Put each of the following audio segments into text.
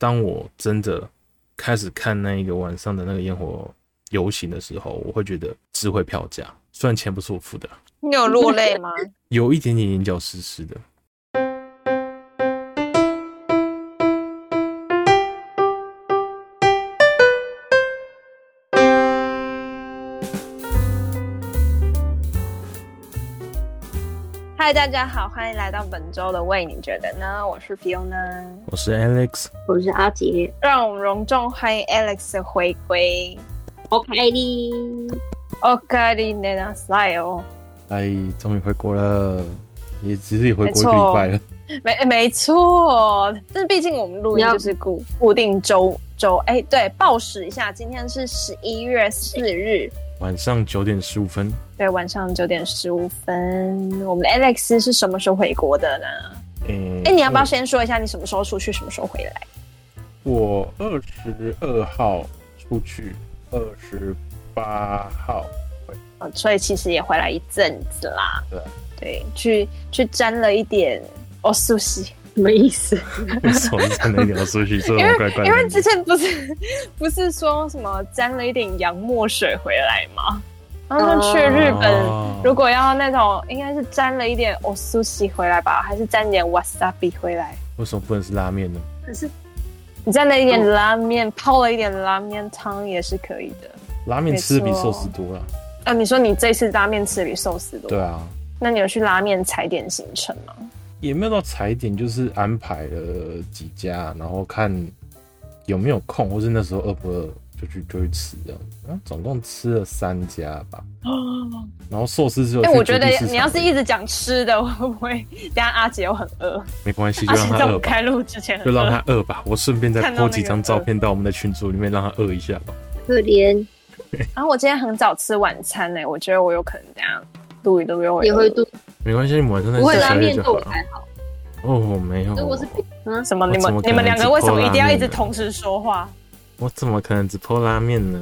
当我真的开始看那一个晚上的那个烟火游行的时候，我会觉得值回票价。虽然钱不是我付的，你有落泪吗？有一点点眼角湿湿的。嗨，大家好，欢迎来到本周的喂，你觉得呢？我是 Fiona，我是 Alex，我是阿杰，让我们隆重欢迎 Alex 的回归。OK 的。哦，咖喱内纳塞哦！哎，终于回国了，也只是回国一个礼拜了。没没错，但是毕竟我们录音就是固固定周周哎，对，报时一下，今天是十一月四日晚上九点十五分。对，晚上九点十五分。我们的 Alex 是什么时候回国的呢？哎、欸，你要不要先说一下你什么时候出去，什么时候回来？我二十二号出去，二十。八号，所以其实也回来一阵子啦。对，对，去去沾了一点哦，苏西，什么意思？为什么沾了一点哦，苏西？这么怪怪的。因为之前不是 不是说什么沾了一点洋墨水回来吗？然后去日本，哦、如果要那种，应该是沾了一点哦，苏西回来吧，还是沾点 wasabi 回来？为什么不能是拉面呢？可是你沾了一点拉面，哦、泡了一点拉面汤也是可以的。拉面吃的比寿司多了。呃，你说你这次拉面吃的比寿司多？对啊。那你有去拉面踩点行程吗？也没有到踩点，就是安排了几家，然后看有没有空，或是那时候饿不饿就去就去吃这样。然后总共吃了三家吧。哦。然后寿司只有。哎，我觉得你要是一直讲吃的，会不会等下阿杰又很饿？没关系，就让他饿吧。开录之前就让他饿吧。我顺便再 po 几张照片到我们的群组里面，让他饿一下吧。可怜。然 后我今天很早吃晚餐呢，我觉得我有可能这样录一录又也会录，没关系，你们晚上再不会拉面做还好。哦，没有，我是嗯什么？你们你们两个为什么一定要一直同时说话？我怎么可能只剖拉面呢？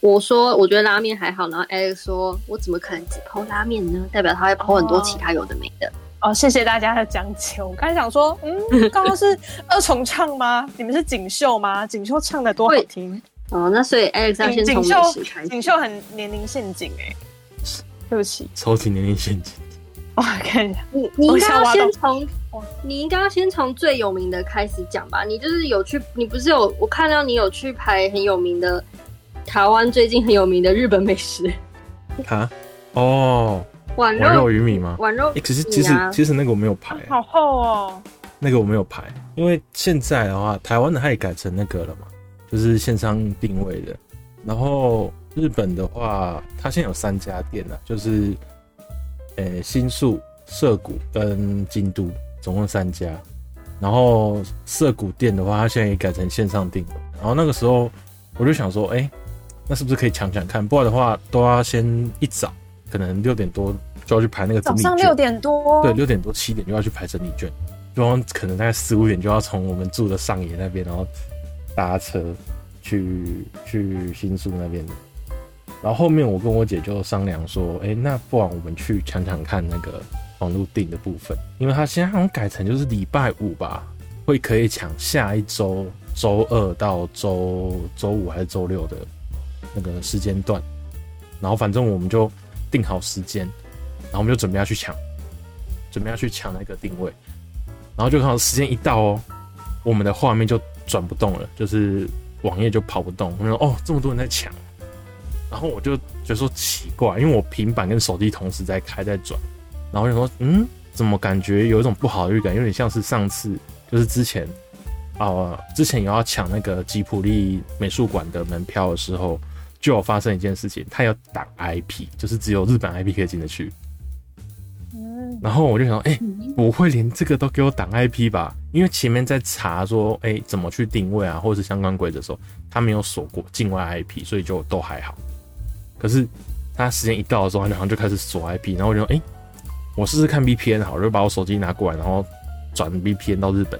我说我觉得拉面还好，然后 Alex 说我怎么可能只剖拉面呢？代表他会剖很多其他有的没的。哦，谢谢大家的讲解。我刚才想说，嗯，刚刚是二重唱吗？你们是锦绣吗？锦绣唱的多好听。哦，那所以 Alex 要先从美食开始。锦绣很年龄陷阱哎，对不起，超级年龄陷阱。我看一下，你你应该要先从，你应该要先从最有名的开始讲吧。你就是有去，你不是有我看到你有去排很有名的台湾最近很有名的日本美食。啊？哦，碗肉碗肉鱼米吗？碗肉。可是其实其实那个我没有排，好厚哦。那个我没有排，因为现在的话，台湾的它也改成那个了嘛。就是线上定位的，然后日本的话，它现在有三家店了，就是，呃、欸，新宿、涩谷跟京都，总共三家。然后涩谷店的话，它现在也改成线上订了。然后那个时候我就想说，哎、欸，那是不是可以抢抢看？不然的话，都要先一早，可能六点多就要去排那个整理券。早上六点多？对，六点多七点就要去排整理券，然后可能大概四五点就要从我们住的上野那边，然后。搭车去去新宿那边的，然后后面我跟我姐就商量说，哎、那不然我们去抢抢看那个网络订的部分，因为他现在好像改成就是礼拜五吧，会可以抢下一周周二到周周五还是周六的那个时间段，然后反正我们就定好时间，然后我们就准备要去抢，准备要去抢那个定位，然后就看到时间一到哦，我们的画面就。转不动了，就是网页就跑不动。我说哦，这么多人在抢，然后我就觉得说奇怪，因为我平板跟手机同时在开在转，然后我就说嗯，怎么感觉有一种不好的预感，有点像是上次就是之前啊、呃，之前有要抢那个吉普力美术馆的门票的时候，就有发生一件事情，他要挡 IP，就是只有日本 IP 可以进得去。然后我就想，哎、欸，不会连这个都给我挡 IP 吧？因为前面在查说，哎、欸，怎么去定位啊，或者是相关规则的时候，他没有锁过境外 IP，所以就都还好。可是他时间一到的时候，他好像就开始锁 IP，然后我就说，哎、欸，我试试看 VPN 好，我就把我手机拿过来，然后转 VPN 到日本，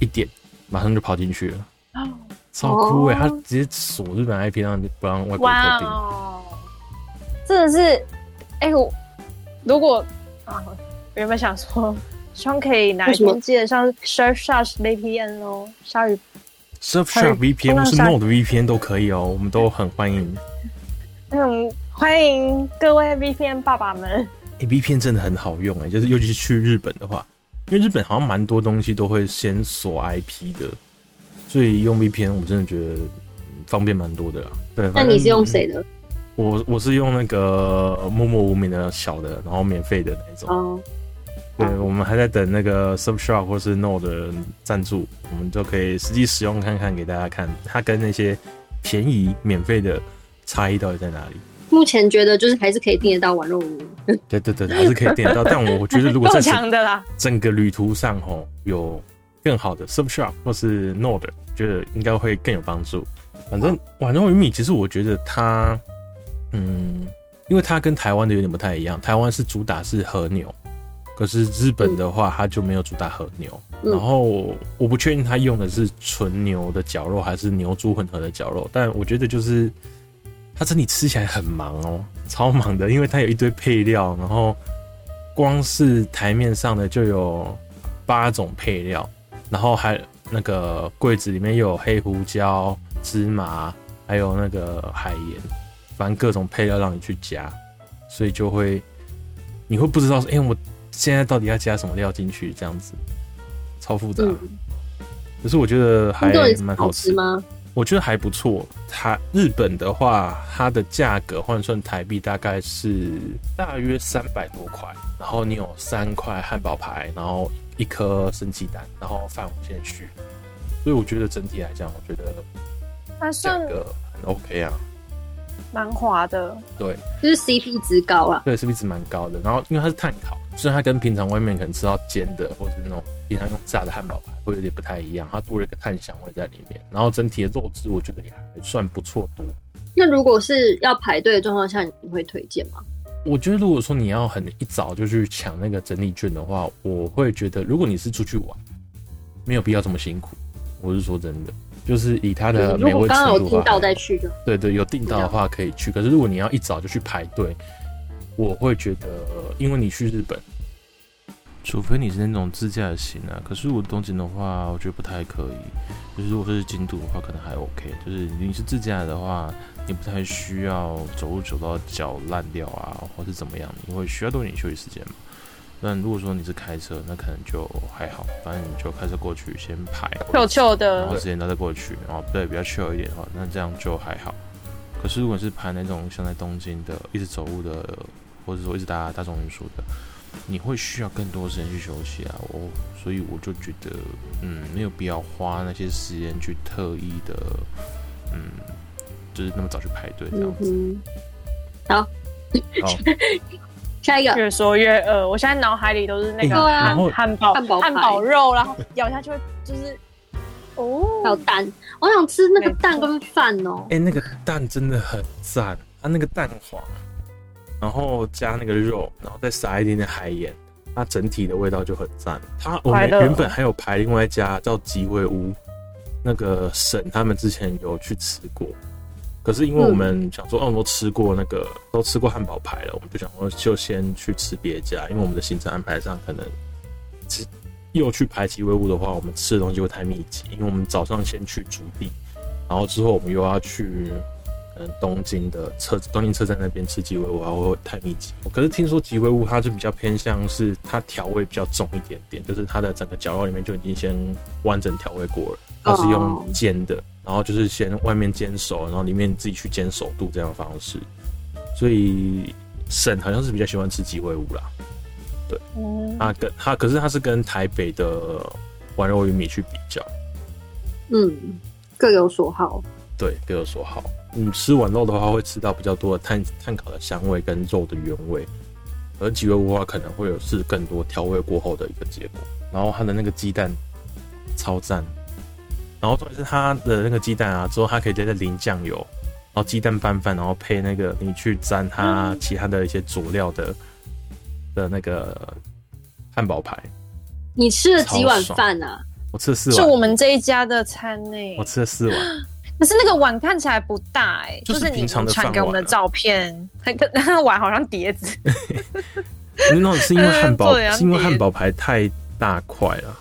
一点，马上就跑进去了。哦，超酷哎！他直接锁日本 IP，让不让外国客订。哦，真的是，哎、欸，我如果啊。我原本想说，希望可以哪一天接得上 Surfshark VPN 哦，鲨鱼 Surfshark VPN 或是 Node VPN 都可以哦，我们都很欢迎。嗯，欢迎各位 VPN 爸爸们。欸，VPN 真的很好用哎，就是尤其是去日本的话，因为日本好像蛮多东西都会先锁 IP 的，所以用 VPN 我真的觉得方便蛮多的啦。对，那你是用谁的？我我是用那个默默无名的小的，然后免费的那种。哦。对，我们还在等那个 Surfshark 或是 Node 的赞助，我们就可以实际使用看看，给大家看它跟那些便宜免费的差异到底在哪里。目前觉得就是还是可以订得到宛若无名。对对对，还是可以订得到。但我我觉得如果在强的啦，整个旅途上吼有更好的 Surfshark 或是 Node，觉得应该会更有帮助。反正宛若鱼米，其实我觉得它，嗯，因为它跟台湾的有点不太一样，台湾是主打是和牛。可是日本的话，它就没有主打和牛，嗯、然后我不确定它用的是纯牛的绞肉还是牛猪混合的绞肉，但我觉得就是它整体吃起来很忙哦，超忙的，因为它有一堆配料，然后光是台面上的就有八种配料，然后还那个柜子里面又有黑胡椒、芝麻，还有那个海盐，反正各种配料让你去加，所以就会你会不知道说，哎、欸，我。现在到底要加什么料进去？这样子超复杂，嗯、可是我觉得还蛮好吃吗？我觉得还不错。它日本的话，它的价格换算台币大概是大约三百多块，然后你有三块汉堡排，然后一颗生鸡蛋，然后饭无限续。所以我觉得整体来讲，我觉得它价格很 OK 啊。蛮滑的，对，就是 CP 值高啊。对，CP 值蛮高的。然后因为它是碳烤，虽然它跟平常外面可能吃到煎的，或者是那种平常用炸的汉堡排会有点不太一样，它多了一个炭香味在里面。然后整体的肉质我觉得也还算不错多。那如果是要排队的状况下，你会推荐吗？我觉得如果说你要很一早就去抢那个整理券的话，我会觉得如果你是出去玩，没有必要这么辛苦。我是说真的。就是以它的美味程度的话，刚刚有订到再去就对对，有订到的话可以去。可是如果你要一早就去排队，我会觉得，因为你去日本，除非你是那种自驾行啊。可是我东京的话，我觉得不太可以。就是如果是京都的话，可能还 OK。就是你是自驾的话，你不太需要走路走到脚烂掉啊，或是怎么样，你会需要多点休息时间嘛。但如果说你是开车，那可能就还好，反正你就开车过去先排，臭臭的，然后时间到再过去，然后对比较 chill 一点的话，那这样就还好。可是如果是排那种像在东京的，一直走路的，或者说一直搭大众运输的，你会需要更多时间去休息啊。我所以我就觉得，嗯，没有必要花那些时间去特意的，嗯，就是那么早去排队这样子。嗯、好，好。下一个越说越饿，我现在脑海里都是那个汉汉堡汉堡汉堡肉，然后咬下去会就是哦，还有蛋，我想吃那个蛋跟饭哦。哎、欸，那个蛋真的很赞，它那个蛋黄，然后加那个肉，然后再撒一点点海盐，它整体的味道就很赞。它我们原本还有排另外一家叫吉味屋，那个沈他们之前有去吃过。可是因为我们想说，哦，我们都吃过那个，都吃过汉堡排了，我们就想说就先去吃别家，因为我们的行程安排上可能，又去排吉威屋的话，我们吃的东西会太密集，因为我们早上先去竹地，然后之后我们又要去，嗯，东京的车东京车站那边吃吉威屋，然后会太密集。可是听说吉威屋它就比较偏向是它调味比较重一点点，就是它的整个绞肉里面就已经先完整调味过了，它是用煎的。然后就是先外面煎熟，然后里面自己去煎熟度这样的方式，所以沈好像是比较喜欢吃吉威屋啦，对，嗯，他跟他可是他是跟台北的丸肉鱼米去比较，嗯，各有所好，对，各有所好。你吃完肉的话，会吃到比较多的碳碳烤的香味跟肉的原味，而吉威屋的话，可能会有是更多调味过后的一个结果。然后它的那个鸡蛋超赞。然后重点是它的那个鸡蛋啊，之后它可以再再淋酱油，然后鸡蛋拌饭，然后配那个你去沾它其他的一些佐料的的那个汉堡排。你吃了几碗饭啊？我吃了四碗。是我们这一家的餐呢。我吃了四碗。可是那个碗看起来不大哎、欸，就是你传给我们的照片，那个那个碗好像碟子。那是因为汉堡，是因为汉堡排太大块了。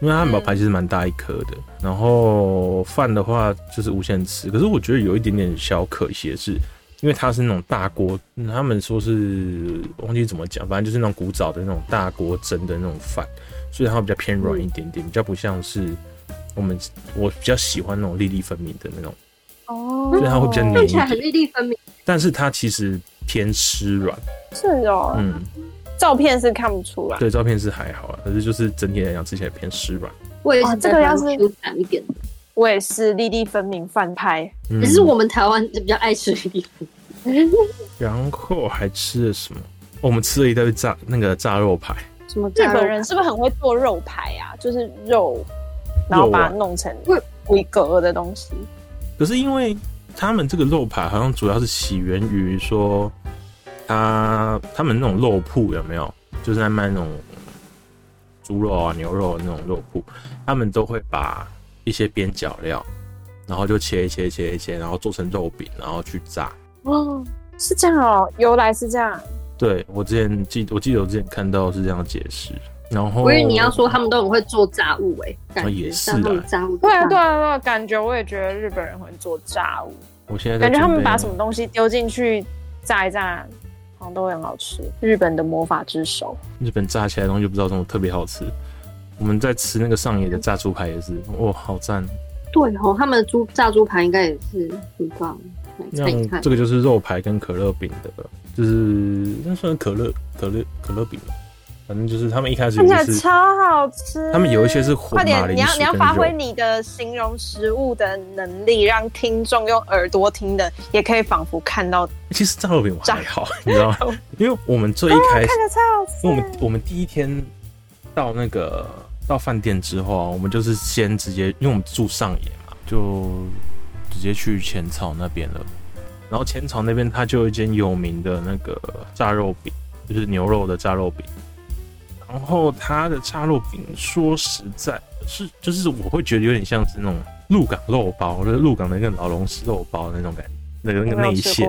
因为它汉堡排其实蛮大一颗的。然后饭的话就是无限吃，可是我觉得有一点点小可惜的是，因为它是那种大锅，他们说是忘记怎么讲，反正就是那种古早的那种大锅蒸的那种饭，所以它比较偏软一点点，比较不像是我们我比较喜欢那种粒粒分明的那种。哦，所以它会比较黏，看起来很粒粒分明，但是它其实偏湿软。是哦，嗯。照片是看不出来，对，照片是还好啊，可是就是整体来讲吃起来偏湿软。我也是，这个要是有弹一点的，我也是粒粒分明饭拍，可、嗯、是我们台湾比较爱吃粒粒分明。然后还吃了什么？我们吃了一堆炸那个炸肉排。什么？日本人是不是很会做肉排啊？就是肉，然后把它弄成规格的东西。可是因为他们这个肉排好像主要是起源于说。他他们那种肉铺有没有？就是在卖那种猪肉啊、牛肉的那种肉铺，他们都会把一些边角料，然后就切一切、切一切，然后做成肉饼，然后去炸。哦，是这样哦，由来是这样。对，我之前记，我记得我之前看到是这样解释。然后，我以为你要说他们都很会做炸物哎、欸，哦，也是的，炸物。对啊，对啊，对啊，感觉我也觉得日本人会做炸物。我现在感觉他们把什么东西丢进去炸一炸。好像都会很好吃，日本的魔法之手。日本炸起来的东西不知道怎么特别好吃。我们在吃那个上野的炸猪排也是，哇，好赞！对哦，他们的猪炸猪排应该也是很棒。那这个就是肉排跟可乐饼的，就是那算可乐可乐可乐饼。反正就是他们一开始看起来超好吃，他们有一些是快点，你要你要发挥你的形容食物的能力，让听众用耳朵听的也可以仿佛看到。其实炸肉饼我还好，你知道吗？因为我们最一开始，哦、因为我们我们第一天到那个到饭店之后啊，我们就是先直接，因为我们住上野嘛，就直接去浅草那边了。然后浅草那边它就有一间有名的那个炸肉饼，就是牛肉的炸肉饼。然后它的炸肉饼，说实在，是就是我会觉得有点像是那种鹿港肉包，就是鹿港的那个老龙狮肉包的那种感觉，那个那个内馅，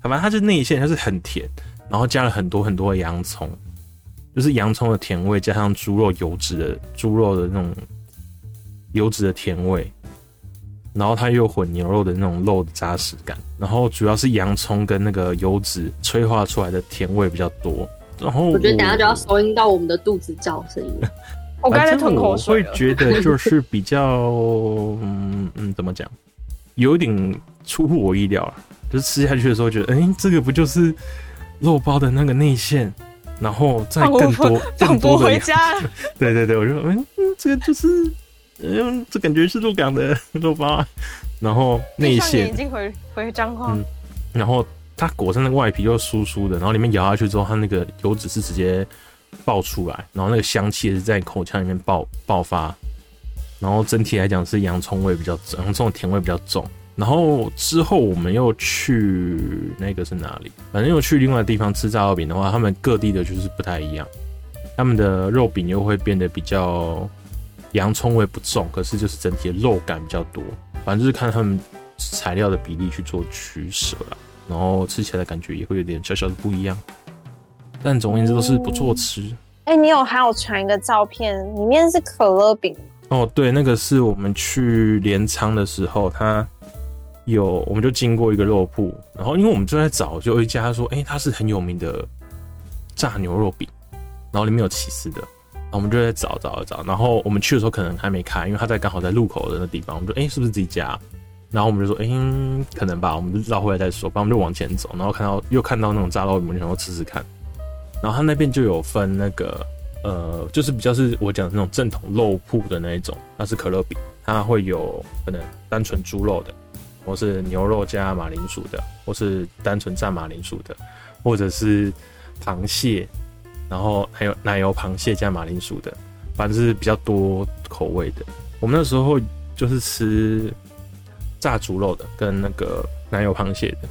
好吧，它是内馅，它是很甜，然后加了很多很多的洋葱，就是洋葱的甜味加上猪肉油脂的猪肉的那种油脂的甜味，然后它又混牛肉的那种肉的扎实感，然后主要是洋葱跟那个油脂催化出来的甜味比较多。然后我觉得等下就要收音到我们的肚子叫声音。我刚才吞口水。我会觉得就是比较，嗯嗯，怎么讲，有点出乎我意料了。就是吃下去的时候觉得，哎、欸，这个不就是肉包的那个内馅，然后再更多更多回家。对对对，我就说，嗯嗯，这个就是，嗯，这感觉是鹿港的 肉包啊。然后内馅已经回回彰化。嗯，然后。它裹上那个外皮又酥酥的，然后里面咬下去之后，它那个油脂是直接爆出来，然后那个香气也是在口腔里面爆爆发，然后整体来讲是洋葱味比较重，洋葱的甜味比较重。然后之后我们又去那个是哪里？反正又去另外的地方吃炸肉饼的话，他们各地的就是不太一样，他们的肉饼又会变得比较洋葱味不重，可是就是整体的肉感比较多。反正就是看他们材料的比例去做取舍啦。然后吃起来的感觉也会有点小小的不一样，但总而言之都是不错吃。哎、欸，你有还有传一个照片，里面是可乐饼。哦，对，那个是我们去镰仓的时候，他有我们就经过一个肉铺，然后因为我们正在找，就有一家说，哎、欸，它是很有名的炸牛肉饼，然后里面有起司的，然后我们就在找找找，然后我们去的时候可能还没开，因为他在刚好在路口的那地方，我们就，哎、欸，是不是这家？然后我们就说，哎、可能吧，我们就绕回来再说。然后我们就往前走，然后看到又看到那种炸肉，我们就想说吃吃看。然后他那边就有分那个，呃，就是比较是我讲的那种正统肉铺的那一种，那是可乐饼，它会有可能单纯猪肉的，或是牛肉加马铃薯的，或是单纯蘸马铃薯的，或者是螃蟹，然后还有奶油螃蟹加马铃薯的，反正是比较多口味的。我们那时候就是吃。炸猪肉的跟那个奶油螃蟹的，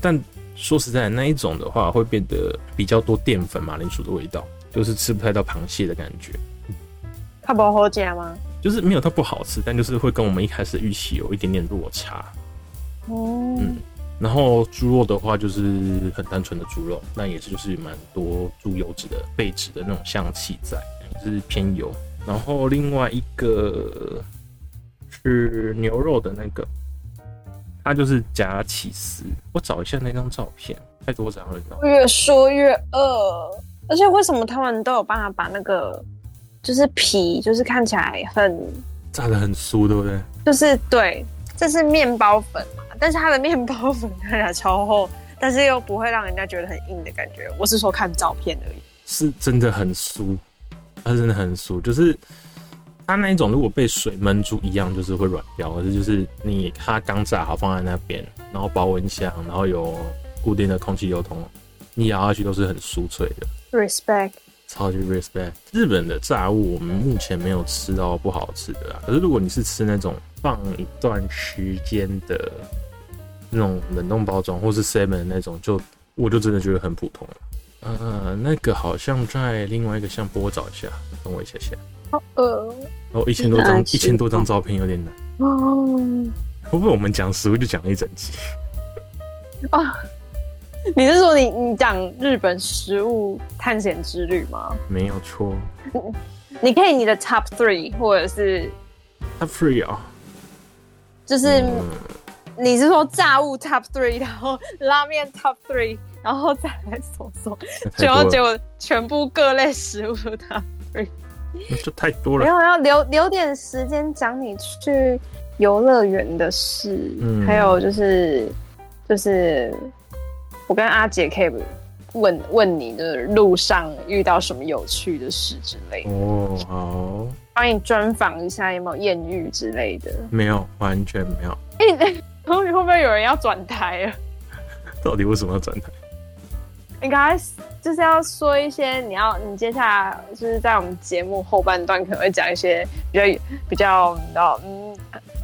但说实在，那一种的话会变得比较多淀粉、马铃薯的味道，就是吃不太到螃蟹的感觉。它不好吃吗？就是没有它不好吃，但就是会跟我们一开始预期有一点点落差。哦，嗯，然后猪肉的话就是很单纯的猪肉，那也是就是蛮多猪油脂的、背脂的那种香气在，就是偏油。然后另外一个是牛肉的那个，它就是假起司。我找一下那张照片，太多张了，越说越饿。而且为什么他们都有办法把那个，就是皮，就是看起来很炸得很酥，对不对？就是对，这是面包粉嘛，但是它的面包粉看起来超厚，但是又不会让人家觉得很硬的感觉。我是说看照片而已，是真的很酥，它真的很酥，就是它那一种如果被水闷住一样，就是会软掉。可是就是你它刚炸好放在那边，然后保温箱，然后有固定的空气流通，你咬下去都是很酥脆的。Respect，超级 respect。日本的炸物我们目前没有吃到不好吃的啦。可是如果你是吃那种放一段时间的那种冷冻包装，或是 seven 那种，就我就真的觉得很普通了。呃，那个好像在另外一个相簿，我找一下，等我一下下。好饿。哦，一千多张，一千多张照片有点难。哦。会不会我们讲食物就讲了一整集？啊。你是说你你讲日本食物探险之旅吗？没有错。你可以你的 top three 或者是 top three 啊，就是你是说炸物 top three，然后拉面 top three，然后再来说说，最后结果全部各类食物 top three，那就太多了。没有要留留点时间讲你去游乐园的事，嗯，还有就是就是。我跟阿姐可以问问你的路上遇到什么有趣的事之类的哦，好，帮你专访一下有没有艳遇之类的？没有，完全没有。哎、欸，后面会不会有人要转台啊？到底为什么要转台？应该就是要说一些你要你接下来就是在我们节目后半段可能会讲一些比较比较你知道嗯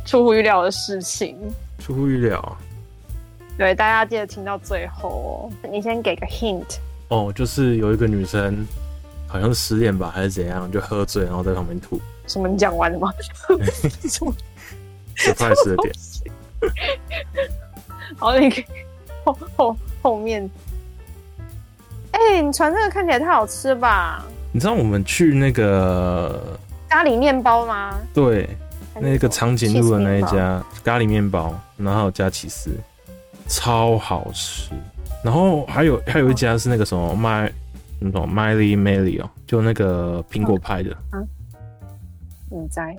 出乎预料的事情。出乎预料。对，大家记得听到最后哦。你先给个 hint 哦，就是有一个女生，好像是失恋吧，还是怎样，就喝醉，然后在旁边吐。什么？你讲完了吗？什么？不太是的点。好，你后后后面。哎、欸，你传这个看起来太好吃吧？你知道我们去那个咖喱面包吗？对，那个长颈鹿的那一家咖喱面包，然后还有加起司。超好吃，然后还有还有一家是那个什么麦那种 Miley Melly 哦，就那个苹果派的。嗯，你在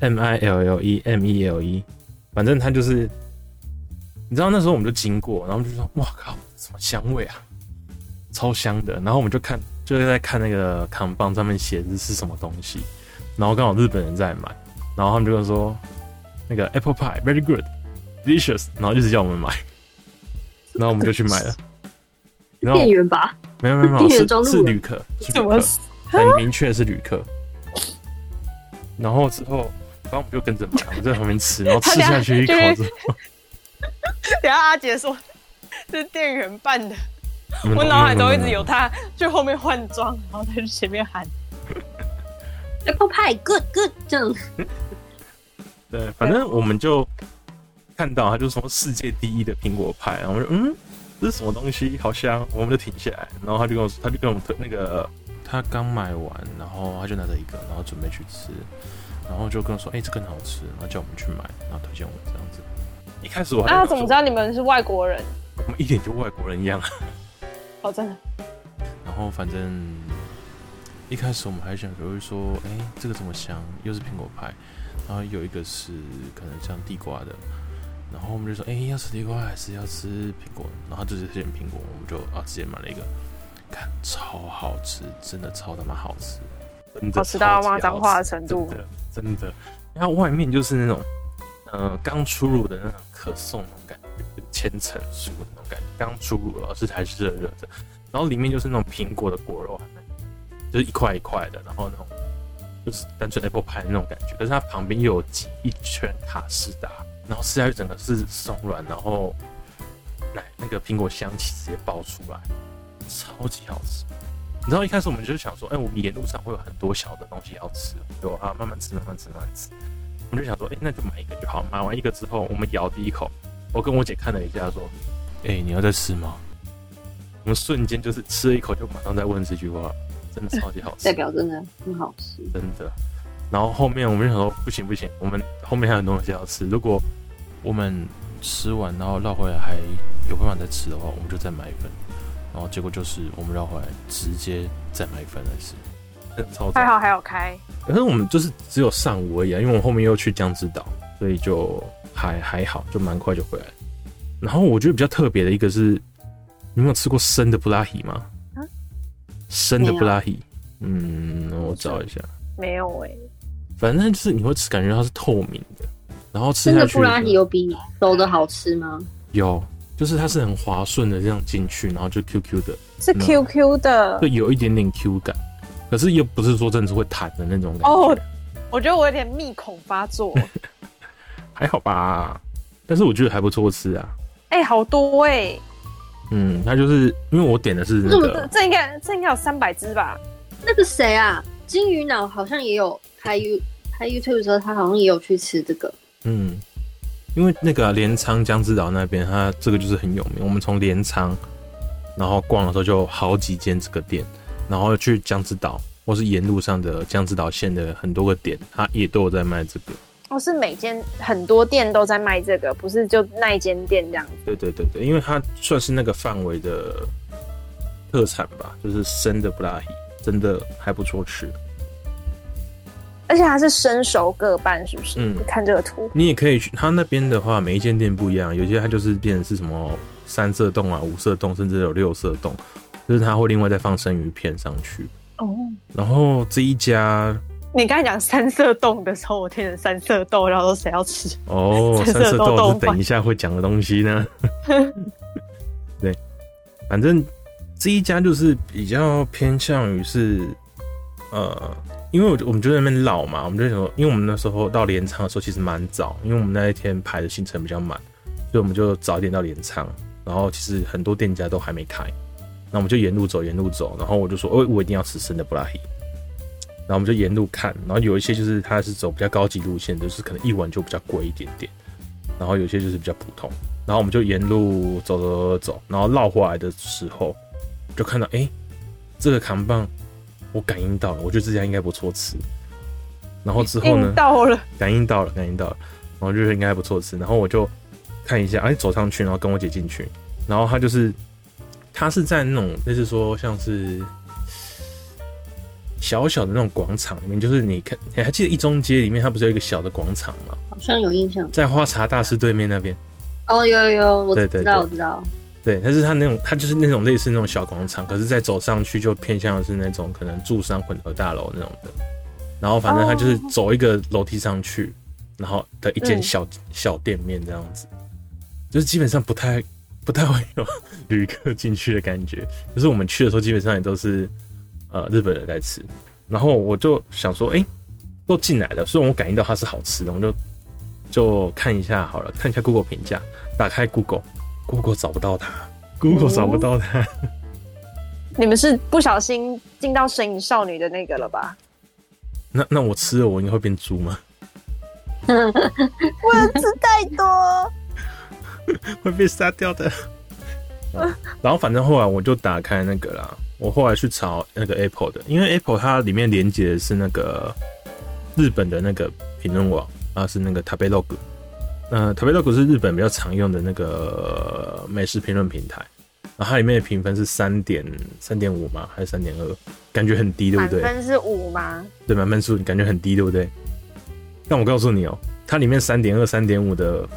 M I L L E M E L E，反正它就是，你知道那时候我们就经过，然后就说哇靠，什么香味啊，超香的。然后我们就看，就是在看那个扛棒上面写的是什么东西，然后刚好日本人在买，然后他们就说那个 Apple Pie very good delicious，然后一直叫我们买。然后我们就去买了，店员吧？没有没有没有，是是旅客，是旅客，很明确是旅客。然后之后，然后我们就跟着买，我们在旁边吃，然后 吃下去一口之后，等下阿杰说是店员办的，我脑海中一直有他 去后面换装，然后在前面喊 Apple Pie good good 这样。对，反正我们就。看到他就是说世界第一的苹果派，然后我说嗯，这是什么东西？好香，我们就停下来，然后他就跟我说，他就跟我们推那个，他刚买完，然后他就拿着一个，然后准备去吃，然后就跟我说，哎、欸，这个很好吃，然后叫我们去买，然后推荐我们这样子。一开始我还啊，怎么知道你们是外国人？我们一点就外国人一样。哦，真的。然后反正一开始我们还想比如，说，哎、这个这么香，又是苹果派，然后有一个是可能像地瓜的。然后我们就说，哎、要吃地瓜还是要吃苹果？然后就是这些苹果，我们就啊直接买了一个，看超好吃，真的超他妈好吃，真的好吃到骂脏话的程度，真的。然后外面就是那种，呃，刚出炉的那种可颂，千层酥那种感觉，刚出炉了，是还是热热的。然后里面就是那种苹果的果肉，就是一块一块的，然后那种就是单纯 apple pie 那种感觉，可是它旁边又有挤一圈卡士达。然后吃下去整个是松软，然后奶那个苹果香气直接爆出来，超级好吃。你知道一开始我们就想说，哎，我们沿路上会有很多小的东西要吃，就啊慢慢吃，慢慢吃，慢慢吃。我们就想说，哎，那就买一个就好。买完一个之后，我们咬第一口，我跟我姐看了一下，说，哎，你要再吃吗？我们瞬间就是吃了一口，就马上在问这句话，真的超级好吃，代表真的很好吃，真的。然后后面我们就想说不行不行，我们后面还有很多东西要吃，如果我们吃完然后绕回来还有办法再吃的话，我们就再买一份。然后结果就是我们绕回来直接再买一份来吃。超还好还有开，可是我们就是只有上午而已啊，因为我后面又去江之岛，所以就还还好，就蛮快就回来。然后我觉得比较特别的一个是，你有没有吃过生的布拉提吗？啊？生的布拉提，嗯，我找一下，没有哎、欸。反正就是你会吃，感觉它是透明的，然后吃下去。生的布拉提有比熟的好吃吗？有，就是它是很滑顺的这样进去，然后就 Q Q 的，是 Q Q 的，会有一点点 Q 感。可是又不是说真的是会弹的那种感觉。哦，我觉得我有点密孔发作。还好吧，但是我觉得还不错吃啊。哎、欸，好多哎、欸。嗯，那就是因为我点的是那个，这，这应该这应该有三百只吧？那个谁啊，金鱼脑好像也有开 U 开 YouTube 的时候，他好像也有去吃这个。嗯，因为那个镰仓江之岛那边，它这个就是很有名。我们从镰仓然后逛的时候，就好几间这个店。然后去江之岛，或是沿路上的江之岛线的很多个点，它也都有在卖这个。哦，是每间很多店都在卖这个，不是就那一间店这样子。对对对对，因为它算是那个范围的特产吧，就是生的布拉提，真的还不错吃。而且它是生熟各半，是不是？嗯，看这个图，你也可以去。它那边的话，每一间店不一样，有些它就是变成是什么三色冻啊、五色冻，甚至有六色冻。就是它会另外再放生鱼片上去哦，然后这一家，你刚才讲三色豆的时候，我听成三色豆，然后说谁要吃哦？三色豆是等一下会讲的东西呢。对，反正这一家就是比较偏向于是呃，因为我我们就在那边绕嘛，我们就想说，因为我们那时候到镰仓的时候其实蛮早，因为我们那一天排的行程比较满，所以我们就早一点到镰仓，然后其实很多店家都还没开。那我们就沿路走，沿路走，然后我就说，哦，我一定要吃生的布拉提。然后我们就沿路看，然后有一些就是它是走比较高级路线，就是可能一晚就比较贵一点点。然后有些就是比较普通。然后我们就沿路走走走走，然后绕回来的时候，就看到，哎，这个扛棒，我感应到了，我觉得这家应该不错吃。然后之后呢，到了，感应到了，感应到了，然后就觉得应该还不错吃。然后我就看一下，哎，走上去，然后跟我姐进去，然后他就是。它是在那种类似说像是小小的那种广场里面，就是你看，你还记得一中街里面它不是有一个小的广场吗？好像有印象，在花茶大师对面那边。哦，有有有，我知道，我知道。对，但是它那种，它就是那种类似那种小广场，可是再走上去就偏向是那种可能住商混合大楼那种的。然后反正它就是走一个楼梯上去，然后的一间小、嗯、小店面这样子，就是基本上不太。不太会有旅客进去的感觉，就是我们去的时候基本上也都是呃日本人在吃，然后我就想说，哎、欸，都进来了，所以我感应到它是好吃的，我就就看一下好了，看一下 Google 评价，打开 Google，Google 找不到它，Google 找不到它。你们是不小心进到神隐少女的那个了吧？那那我吃了，我应该会变猪吗？我要吃太多。会被杀掉的。然后反正后来我就打开那个啦，我后来去查那个 Apple 的，因为 Apple 它里面连接的是那个日本的那个评论网啊，是那个 Tabelog。那，Tabelog 是日本比较常用的那个美食评论平台。然后它里面的评分是三点三点五吗？还是三点二？感觉很低，对不对？满分是五吗？对，满分数感觉很低，对不对？但我告诉你哦、喔，它里面三点二、三点五的。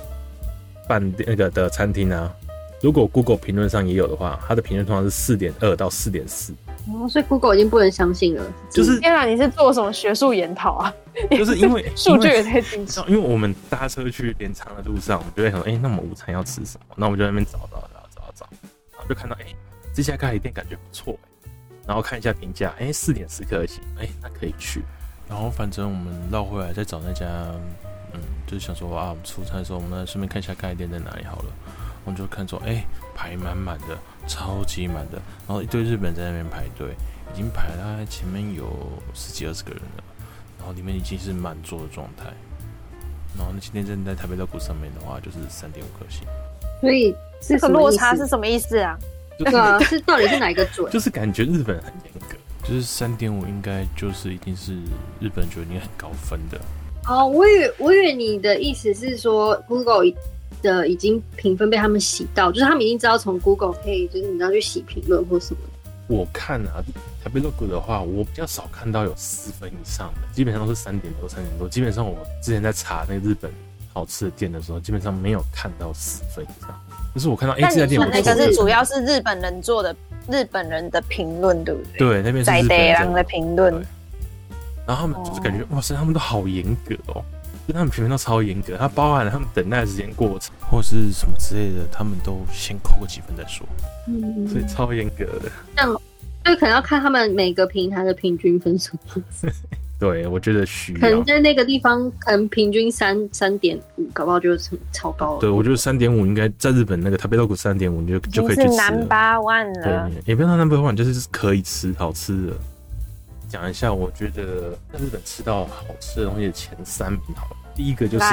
饭店那个的餐厅啊，如果 Google 评论上也有的话，它的评论通常是四点二到四点四。哦，所以 Google 已经不能相信了。就是天啊，你是做什么学术研讨啊？就是因为 数据也太精确。因为我们搭车去镰仓的路上，我们就会想说，哎、欸，那我们午餐要吃什么？那我们就在那边找找找找找，然后就看到，哎、欸，这家咖喱店感觉不错、欸，然后看一下评价，哎、欸，四点四颗星，哎、欸，那可以去。然后反正我们绕回来再找那家。嗯，就是想说啊，我们出差的时候，我们来顺便看一下咖喱店在哪里好了。我们就看说，哎、欸，排满满的，超级满的，然后一堆日本人在那边排队，已经排了大概前面有十几二十个人了，然后里面已经是满座的状态。然后那今天站在台北的谷上面的话，就是三点五颗星。所以这个落差是什么意思啊？就是、对啊，是到底是哪一个准？就是感觉日本很严格。就是三点五，应该就是已经是日本觉得你很高分的。哦，我以为我以为你的意思是说，Google 的已经评分被他们洗到，就是他们已经知道从 Google 可以，就是你知道去洗评论或什么的。我看啊，Tabelog 的话，我比较少看到有四分以上的，基本上都是三点多、三点多。基本上我之前在查那个日本好吃的店的时候，基本上没有看到四分以上。就是我看到，哎、欸，这家店那个是主要是日本人做的，日本人的评论，对不对？对，那边是在地人的评论。然后他们就是感觉，哇塞，他们都好严格哦，就他们评分都超严格，它包含了他们等待时间过程或是什么之类的，他们都先扣个几分再说。嗯，所以超严格的。这样，所以可能要看他们每个平台的平均分数。对，我觉得需要。可能在那个地方，可能平均三三点五，搞不好就是超高了。对，我觉得三点五应该在日本那个 Tabelog 三点五，你就就可以去吃了。是 Number One 了。对，也不要说 Number One，就是可以吃，好吃的。讲一下，我觉得在日本吃到好吃的东西的前三名好了。第一个就是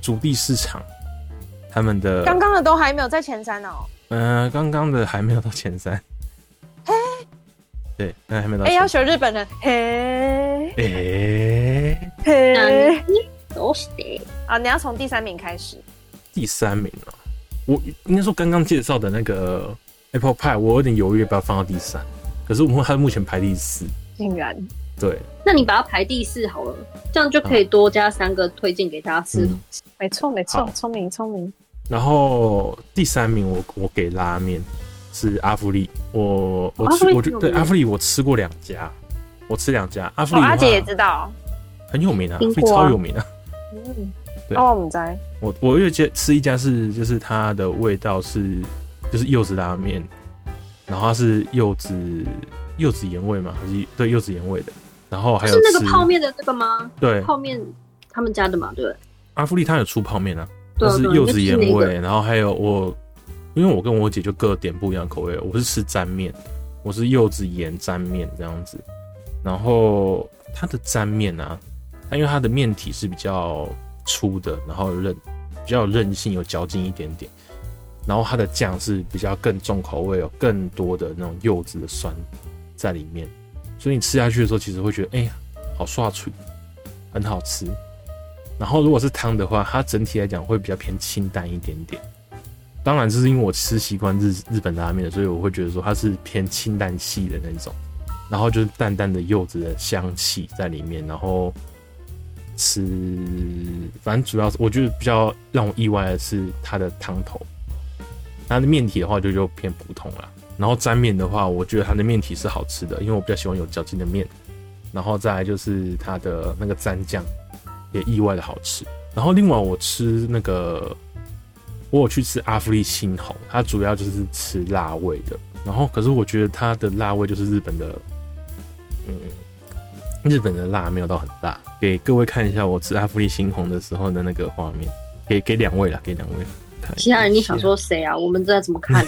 筑地市场，他们的刚刚的都还没有在前三哦。嗯、呃，刚刚的还没有到前三。嘿，对，那还没到。哎、欸，要学日本人。嘿，哎、欸，嘿，都是的。啊，你要从第三名开始。第三名啊，我应该说刚刚介绍的那个 Apple Pie，我有点犹豫要不要放到第三。可是我们它目前排第四。竟然对，那你把它排第四好了，这样就可以多加三个推荐给大家吃。没错，没错，聪明聪明。然后第三名我，我我给拉面是阿芙丽，我我吃，我觉对阿芙丽我吃过两家，我吃两家。阿芙丽，阿姐也知道，很有名啊，阿芙丽超有名啊。嗯，对，我们在，我我又接吃一家是，就是它的味道是，就是柚子拉面，然后它是柚子。柚子盐味嘛，还是对柚子盐味的。然后还有是那个泡面的这个吗？对，泡面他们家的嘛，对。阿芙丽他有出泡面啊，都是柚子盐味。然后还有我，因为我跟我姐就各点不一样口味。我是吃沾面，我是柚子盐沾面这样子。然后它的沾面啊，它因为它的面体是比较粗的，然后韧，比较有韧性，有嚼劲一点点。然后它的酱是比较更重口味，有更多的那种柚子的酸。在里面，所以你吃下去的时候，其实会觉得，哎呀，好刷脆，很好吃。然后如果是汤的话，它整体来讲会比较偏清淡一点点。当然，这是因为我吃习惯日日本拉面，所以我会觉得说它是偏清淡系的那种。然后就是淡淡的柚子的香气在里面，然后吃，反正主要是我觉得比较让我意外的是它的汤头，它的面体的话就就偏普通了。然后沾面的话，我觉得它的面体是好吃的，因为我比较喜欢有嚼劲的面。然后再来就是它的那个蘸酱也意外的好吃。然后另外我吃那个，我有去吃阿芙丽猩红，它主要就是吃辣味的。然后可是我觉得它的辣味就是日本的，嗯，日本的辣没有到很辣。给各位看一下我吃阿芙丽猩红的时候的那个画面，给给两位了，给两位。其他人你想说谁啊？我们这怎么看？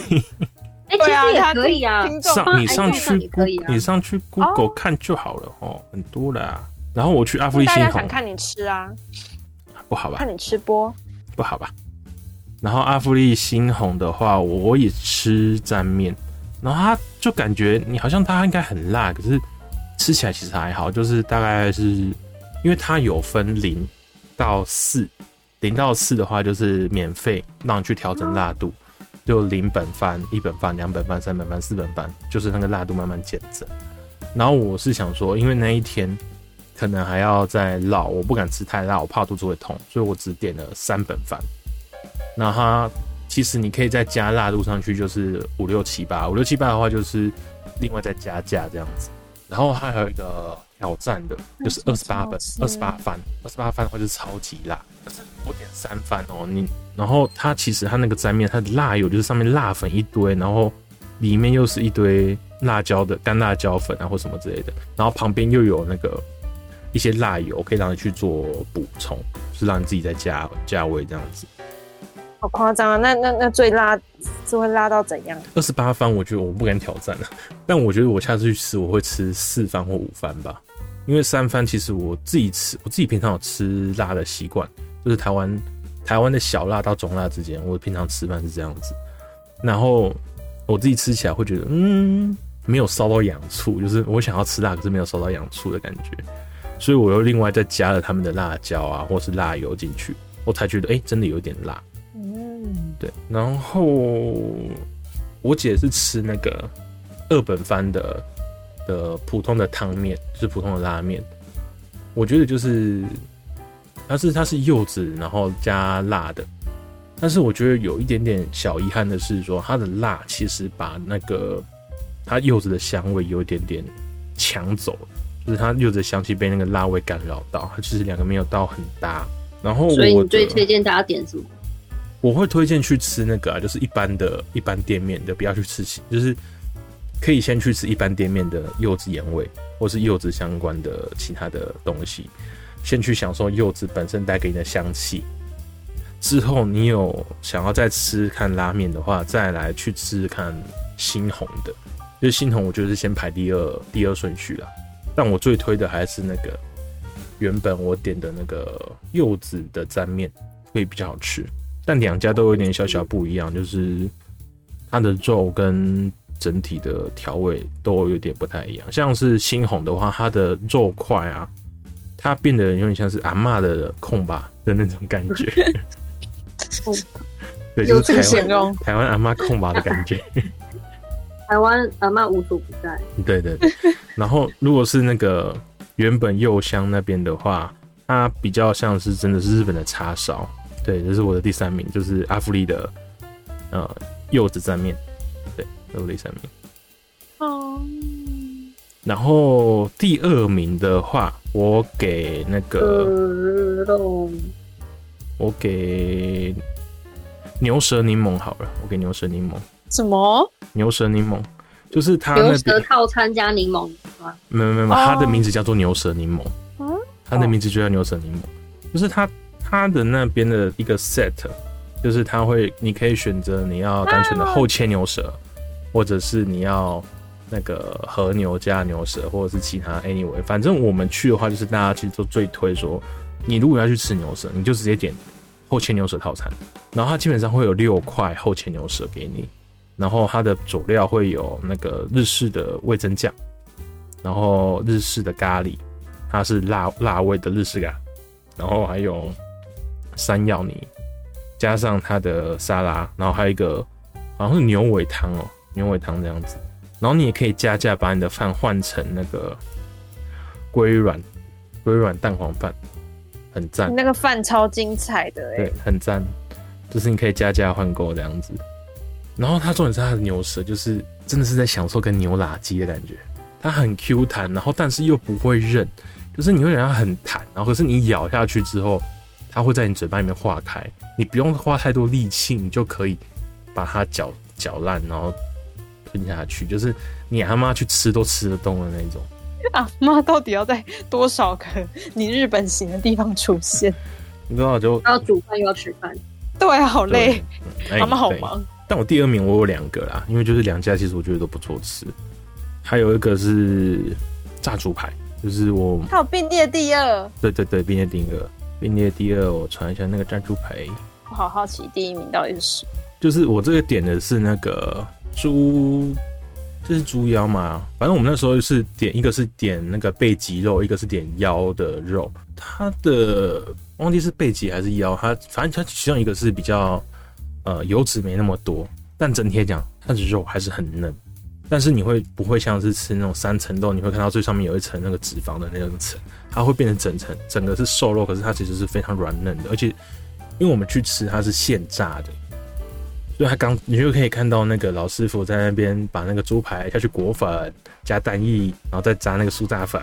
哎、欸，其实也可以啊，上你上去，你上去 Google 看就好了哦，很多啦。然后我去阿芙丽猩红，想看你吃啊，不好吧？看你吃播，不好吧？然后阿芙丽猩红的话，我也吃沾面，然后它就感觉你好像它应该很辣，可是吃起来其实还好，就是大概是因为它有分零到四，零到四的话就是免费让你去调整辣度。就零本番、一本番、两本番、三本番、四本番，就是那个辣度慢慢减震。然后我是想说，因为那一天可能还要再烙，我不敢吃太辣，我怕肚子会痛，所以我只点了三本饭。那它其实你可以再加辣度上去，就是五六七八，五六七八的话就是另外再加价这样子。然后还有一个挑战的，就是二十八本、二十八番、二十八番的话就是超级辣。可是我点三番哦，你然后它其实它那个沾面，它的辣油就是上面辣粉一堆，然后里面又是一堆辣椒的干辣椒粉啊或什么之类的，然后旁边又有那个一些辣油可以让你去做补充，就是让你自己再加加味这样子。好夸张啊！那那那最辣是会辣到怎样？二十八番我觉得我不敢挑战了，但我觉得我下次去吃我会吃四番或五番吧，因为三番其实我自己吃，我自己平常有吃辣的习惯。就是台湾台湾的小辣到中辣之间，我平常吃饭是这样子，然后我自己吃起来会觉得，嗯，没有烧到痒处，就是我想要吃辣，可是没有烧到痒处的感觉，所以我又另外再加了他们的辣椒啊，或是辣油进去，我才觉得哎、真的有点辣。嗯，对。然后我姐是吃那个二本番的的普通的汤面，就是普通的拉面。我觉得就是它是它是柚子，然后加辣的。但是我觉得有一点点小遗憾的是说，它的辣其实把那个它柚子的香味有一点点抢走，就是它柚子的香气被那个辣味干扰到，它其实两个没有到很搭。然后我所以你最推荐大家点什么？我会推荐去吃那个啊，就是一般的一般店面的，不要去吃，就是可以先去吃一般店面的柚子盐味，或是柚子相关的其他的东西，先去享受柚子本身带给你的香气。之后你有想要再吃看拉面的话，再来去吃看猩红的，就是猩红，我觉得是先排第二第二顺序啦。但我最推的还是那个原本我点的那个柚子的沾面，会比较好吃。但两家都有点小小不一样，就是它的肉跟整体的调味都有点不太一样。像是新红的话，它的肉块啊，它变得有点像是阿嬷的控吧的那种感觉。对，就是台湾台湾阿妈控吧的感觉。台湾阿妈无所不在。对对对。然后，如果是那个原本柚香那边的话，它比较像是真的是日本的叉烧。对，这是我的第三名，就是阿芙丽的呃柚子蘸面。对，这是我第三名。哦。然后第二名的话，我给那个，我给。牛舌柠檬好了，我给牛舌柠檬。什么？牛舌柠檬，就是它牛舌套餐加柠檬吗？没有没有没有，它的名字叫做牛舌柠檬。嗯，它的名字就叫牛舌柠檬，就是它它的那边的一个 set，就是它会，你可以选择你要单纯的厚切牛舌，或者是你要那个和牛加牛舌，或者是其他 anyway，反正我们去的话，就是大家其实都最推说，你如果要去吃牛舌，你就直接点。厚切牛舌套餐，然后它基本上会有六块厚切牛舌给你，然后它的佐料会有那个日式的味增酱，然后日式的咖喱，它是辣辣味的日式咖，然后还有山药泥，加上它的沙拉，然后还有一个好像是牛尾汤哦，牛尾汤这样子，然后你也可以加价把你的饭换成那个龟软龟软蛋黄饭。很赞，那个饭超精彩的哎，对，很赞，就是你可以加价换购这样子。然后它重点是它的牛舌，就是真的是在享受跟牛拉鸡的感觉，它很 Q 弹，然后但是又不会韧，就是你会觉得它很弹，然后可是你咬下去之后，它会在你嘴巴里面化开，你不用花太多力气，你就可以把它搅搅烂，然后吞下去，就是你阿妈去吃都吃得动的那种。阿妈，到底要在多少个你日本行的地方出现？你知道就要煮饭又要吃饭，对，好累，阿妈、欸、好忙。但我第二名我有两个啦，因为就是两家其实我觉得都不错吃，还有一个是炸猪排，就是我还有并列第二，对对对，并列第二，并列第二，我传一下那个炸猪排。我好好奇第一名到底是谁？就是我这个点的是那个猪。这是猪腰嘛？反正我们那时候是点一个是点那个背脊肉，一个是点腰的肉。它的忘记是背脊还是腰，它反正它其中一个是比较呃油脂没那么多，但整体来讲它的肉还是很嫩。但是你会不会像是吃那种三层肉？你会看到最上面有一层那个脂肪的那种层，它会变成整层，整个是瘦肉，可是它其实是非常软嫩的。而且因为我们去吃它是现炸的。所以它刚，你就可以看到那个老师傅在那边把那个猪排下去裹粉，加蛋液，然后再炸那个酥炸粉，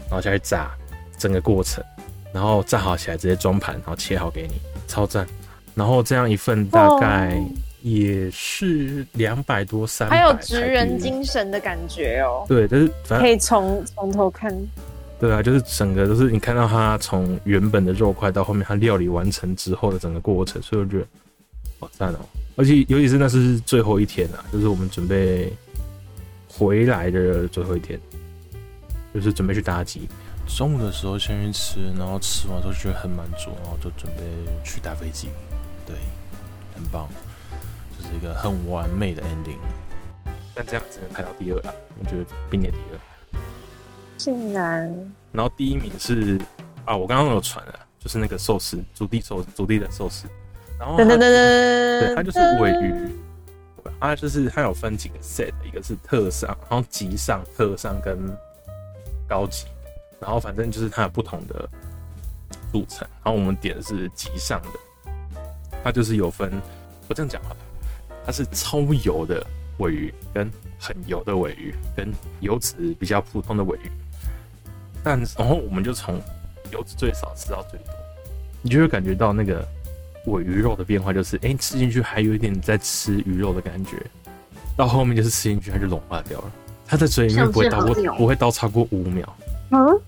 然后下去炸，整个过程，然后炸好起来直接装盘，然后切好给你，超赞。然后这样一份大概也是两百多三百，还有职人精神的感觉哦。对，但是反正可以从从头看。对啊，就是整个都是你看到它从原本的肉块到后面它料理完成之后的整个过程，所以我觉得好赞哦。而且尤其是那是最后一天啊，就是我们准备回来的最后一天，就是准备去搭机。中午的时候先去吃，然后吃完之后觉得很满足，然后就准备去搭飞机。对，很棒，就是一个很完美的 ending。但这样只能排到第二了，我觉得并列第二。竟然，然后第一名是啊，我刚刚有传了，就是那个寿司，筑地寿，筑地的寿司。然后，噔噔噔噔，对，它就是鮪鱼，它就是它有分几个 set，一个是特上，然后极上、特上跟高级，然后反正就是它有不同的组成。然后我们点的是极上的，它就是有分，我这样讲好了，它是超油的尾鱼，跟很油的尾鱼，跟油脂比较普通的尾鱼。但然后我们就从油脂最少吃到最多，你就会感觉到那个尾鱼肉的变化，就是哎、欸、吃进去还有一点在吃鱼肉的感觉，到后面就是吃进去它就融化掉了，它在嘴里面不会到过不会到超过五秒。嗯，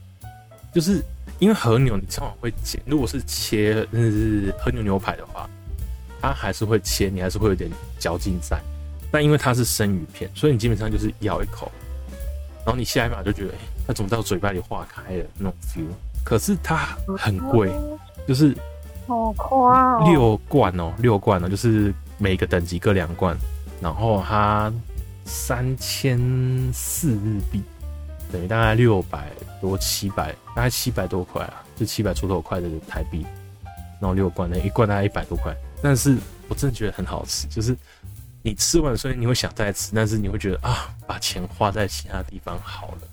就是因为和牛你通常会剪，如果是切那是和牛牛排的话，它还是会切，你还是会有点嚼劲在，但因为它是生鱼片，所以你基本上就是咬一口。然后你下一秒就觉得，哎、欸，它怎么在我嘴巴里化开了那种 feel？可是它很贵，就是好夸哦，六罐哦，六罐哦，就是每个等级各两罐，然后它三千四日币，等于大概六百多七百，大概七百多块啊，就七百出头块的台币。然后六罐，那一罐大概一百多块，但是我真的觉得很好吃，就是。你吃完，所以你会想再吃，但是你会觉得啊，把钱花在其他地方好了，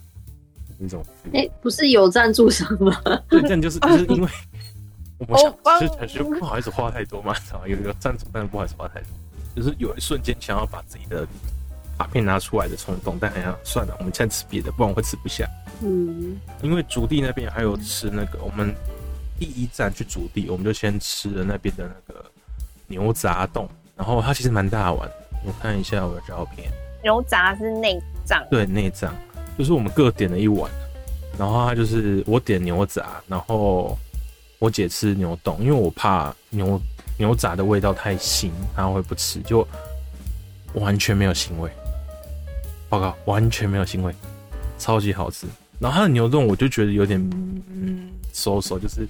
那种。哎、欸，不是有赞助商吗？对，这样就是 就是因为我们想吃，其实不好意思花太多嘛，知道吗？有一个赞助，但是不好意思花太多，就是有一瞬间想要把自己的卡片拿出来的冲动，但哎呀，算了，我们现在吃别的，不然我会吃不下。嗯，因为竹地那边还有吃那个，我们第一站去竹地，我们就先吃了那边的那个牛杂冻，然后它其实蛮大碗。我看一下我的照片，牛杂是内脏，对，内脏就是我们各点了一碗，然后它就是我点牛杂，然后我姐吃牛冻，因为我怕牛牛杂的味道太腥，她会不吃，就完全没有腥味，报告完全没有腥味，超级好吃。然后它的牛冻我就觉得有点嗯，收手，就是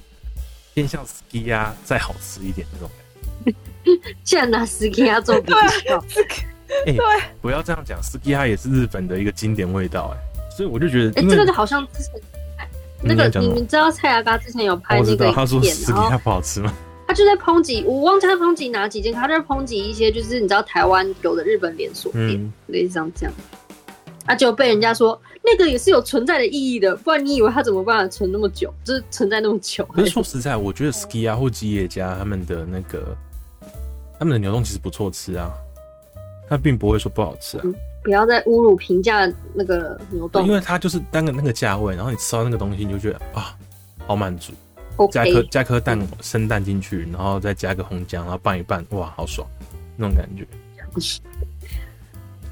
偏向 Sukiya 再好吃一点那种。竟然拿 Sukiya 做比较，哎，对，不要这样讲，Sukiya 也是日本的一个经典味道，哎，所以我就觉得，哎、欸，这个就好像之前那个，你们知道蔡阿嘎之前有拍那个他说 Sukiya 不好吃吗？他就在抨击，我忘记他抨击哪几间，他就在抨击一些，就是你知道台湾有的日本连锁店，嗯、类似像这样，他，就被人家说那个也是有存在的意义的，不然你以为他怎么办法存那么久，就是存在那么久？可是说实在，我觉得 Sukiya 或吉野家他们的那个。他们的牛冻其实不错吃啊，它并不会说不好吃啊。嗯、不要再侮辱平价那个牛冻，因为它就是单个那个价位，然后你吃到那个东西，你就觉得啊，好满足。加颗加颗蛋生蛋进去，然后再加个红姜，然后拌一拌，哇，好爽，那种感觉。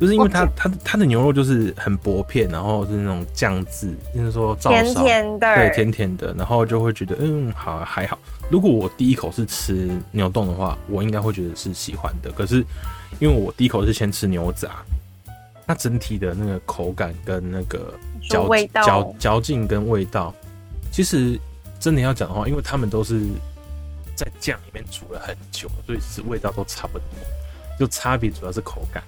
就是因为它它它的牛肉就是很薄片，然后是那种酱汁，就是说甜甜的，对，甜甜的，然后就会觉得嗯，好还好。如果我第一口是吃牛冻的话，我应该会觉得是喜欢的。可是因为我第一口是先吃牛杂，它整体的那个口感跟那个嚼嚼嚼劲跟味道，其实真的要讲的话，因为他们都是在酱里面煮了很久，所以其实味道都差不多，就差别主要是口感。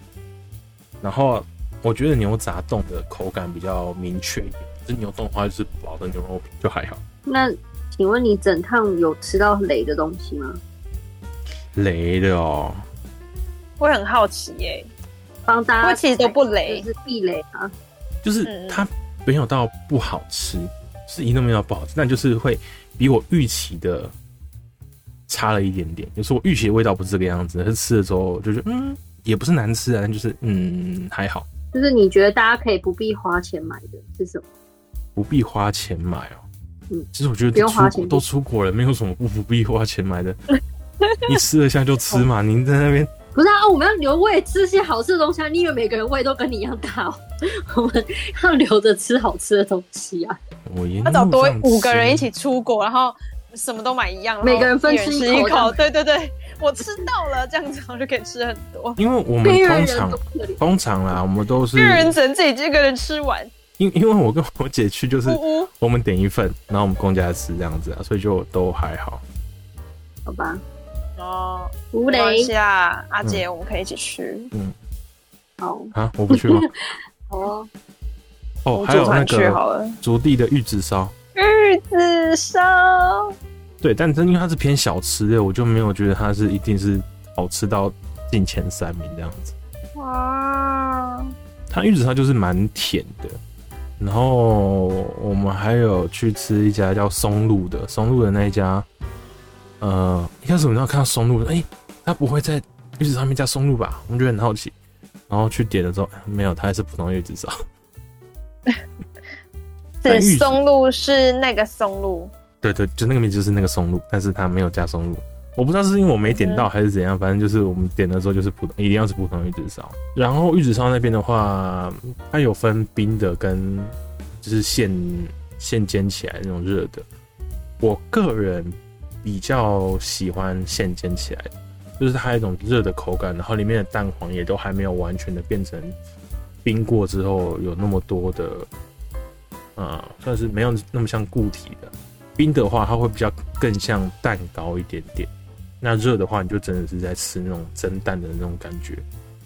然后我觉得牛杂冻的口感比较明确一点，这牛冻的话就是薄的牛肉皮就还好。那请问你整趟有吃到雷的东西吗？雷的哦，我很好奇耶、欸，帮大家，我其实都不雷，是避雷啊。就是它没有到不好吃，是一定没有到不好吃，但就是会比我预期的差了一点点。就是我预期的味道不是这个样子，但是吃了之后就觉得嗯。也不是难吃啊，就是嗯还好。就是你觉得大家可以不必花钱买的是什么？不必花钱买哦、喔。嗯，其实我觉得不用花钱都出国了，没有什么不不必花钱买的。你吃得下就吃嘛，您在那边不是啊？我们要留胃吃些好吃的东西啊！你以为每个人胃都跟你一样大哦？我们要留着吃好吃的东西啊！我要找多五个人一起出国，然后什么都买一样，每个人分吃一口。对对对。我吃到了，这样子我就可以吃很多。因为我们通常通常啦，我们都是一个人只能自己一个人吃完。因因为我跟我姐去，就是我们点一份，然后我们公家吃这样子啊，所以就都还好。好吧。哦，无雷下阿姐，我们可以一起去。嗯。好啊，我不去吗？好啊。哦，还有那个竹地的玉子烧。玉子烧。对，但真因为它是偏小吃的，我就没有觉得它是一定是好吃到进前三名这样子。哇。它玉子烧就是蛮甜的，然后我们还有去吃一家叫松露的，松露的那一家，呃，一开始我们要看到松露，哎、欸，它不会在玉子上面加松露吧？我们觉得很好奇，然后去点的时候，没有，它还是普通玉子烧。对松露，是那个松露，对对，就那个面就是那个松露，但是它没有加松露。我不知道是因为我没点到还是怎样，反正就是我们点的时候就是普通，一定要是普通玉子烧。然后玉子烧那边的话，它有分冰的跟就是现现煎起来那种热的。我个人比较喜欢现煎起来的，就是它有一种热的口感，然后里面的蛋黄也都还没有完全的变成冰过之后有那么多的。啊、嗯，算是没有那么像固体的冰的话，它会比较更像蛋糕一点点。那热的话，你就真的是在吃那种蒸蛋的那种感觉，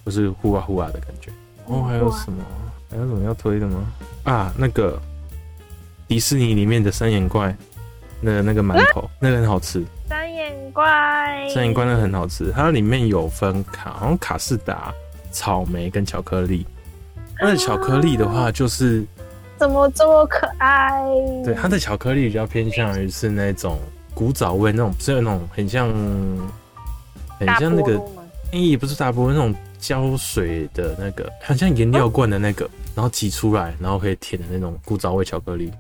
或是呼啊呼啊的感觉。哦，还有什么？还有什么要推的吗？啊，那个迪士尼里面的三眼怪，那个那个馒头，那个很好吃。三眼怪，三眼怪那个很好吃，它里面有分卡，好像卡士达、草莓跟巧克力。那巧克力的话，就是。怎么这么可爱？对，它的巧克力比较偏向于是那种古早味，那种不是有那种很像，很像那个，咦、欸，不是大波，那种胶水的那个，很像颜料罐的那个，啊、然后挤出来，然后可以舔的那种古早味巧克力。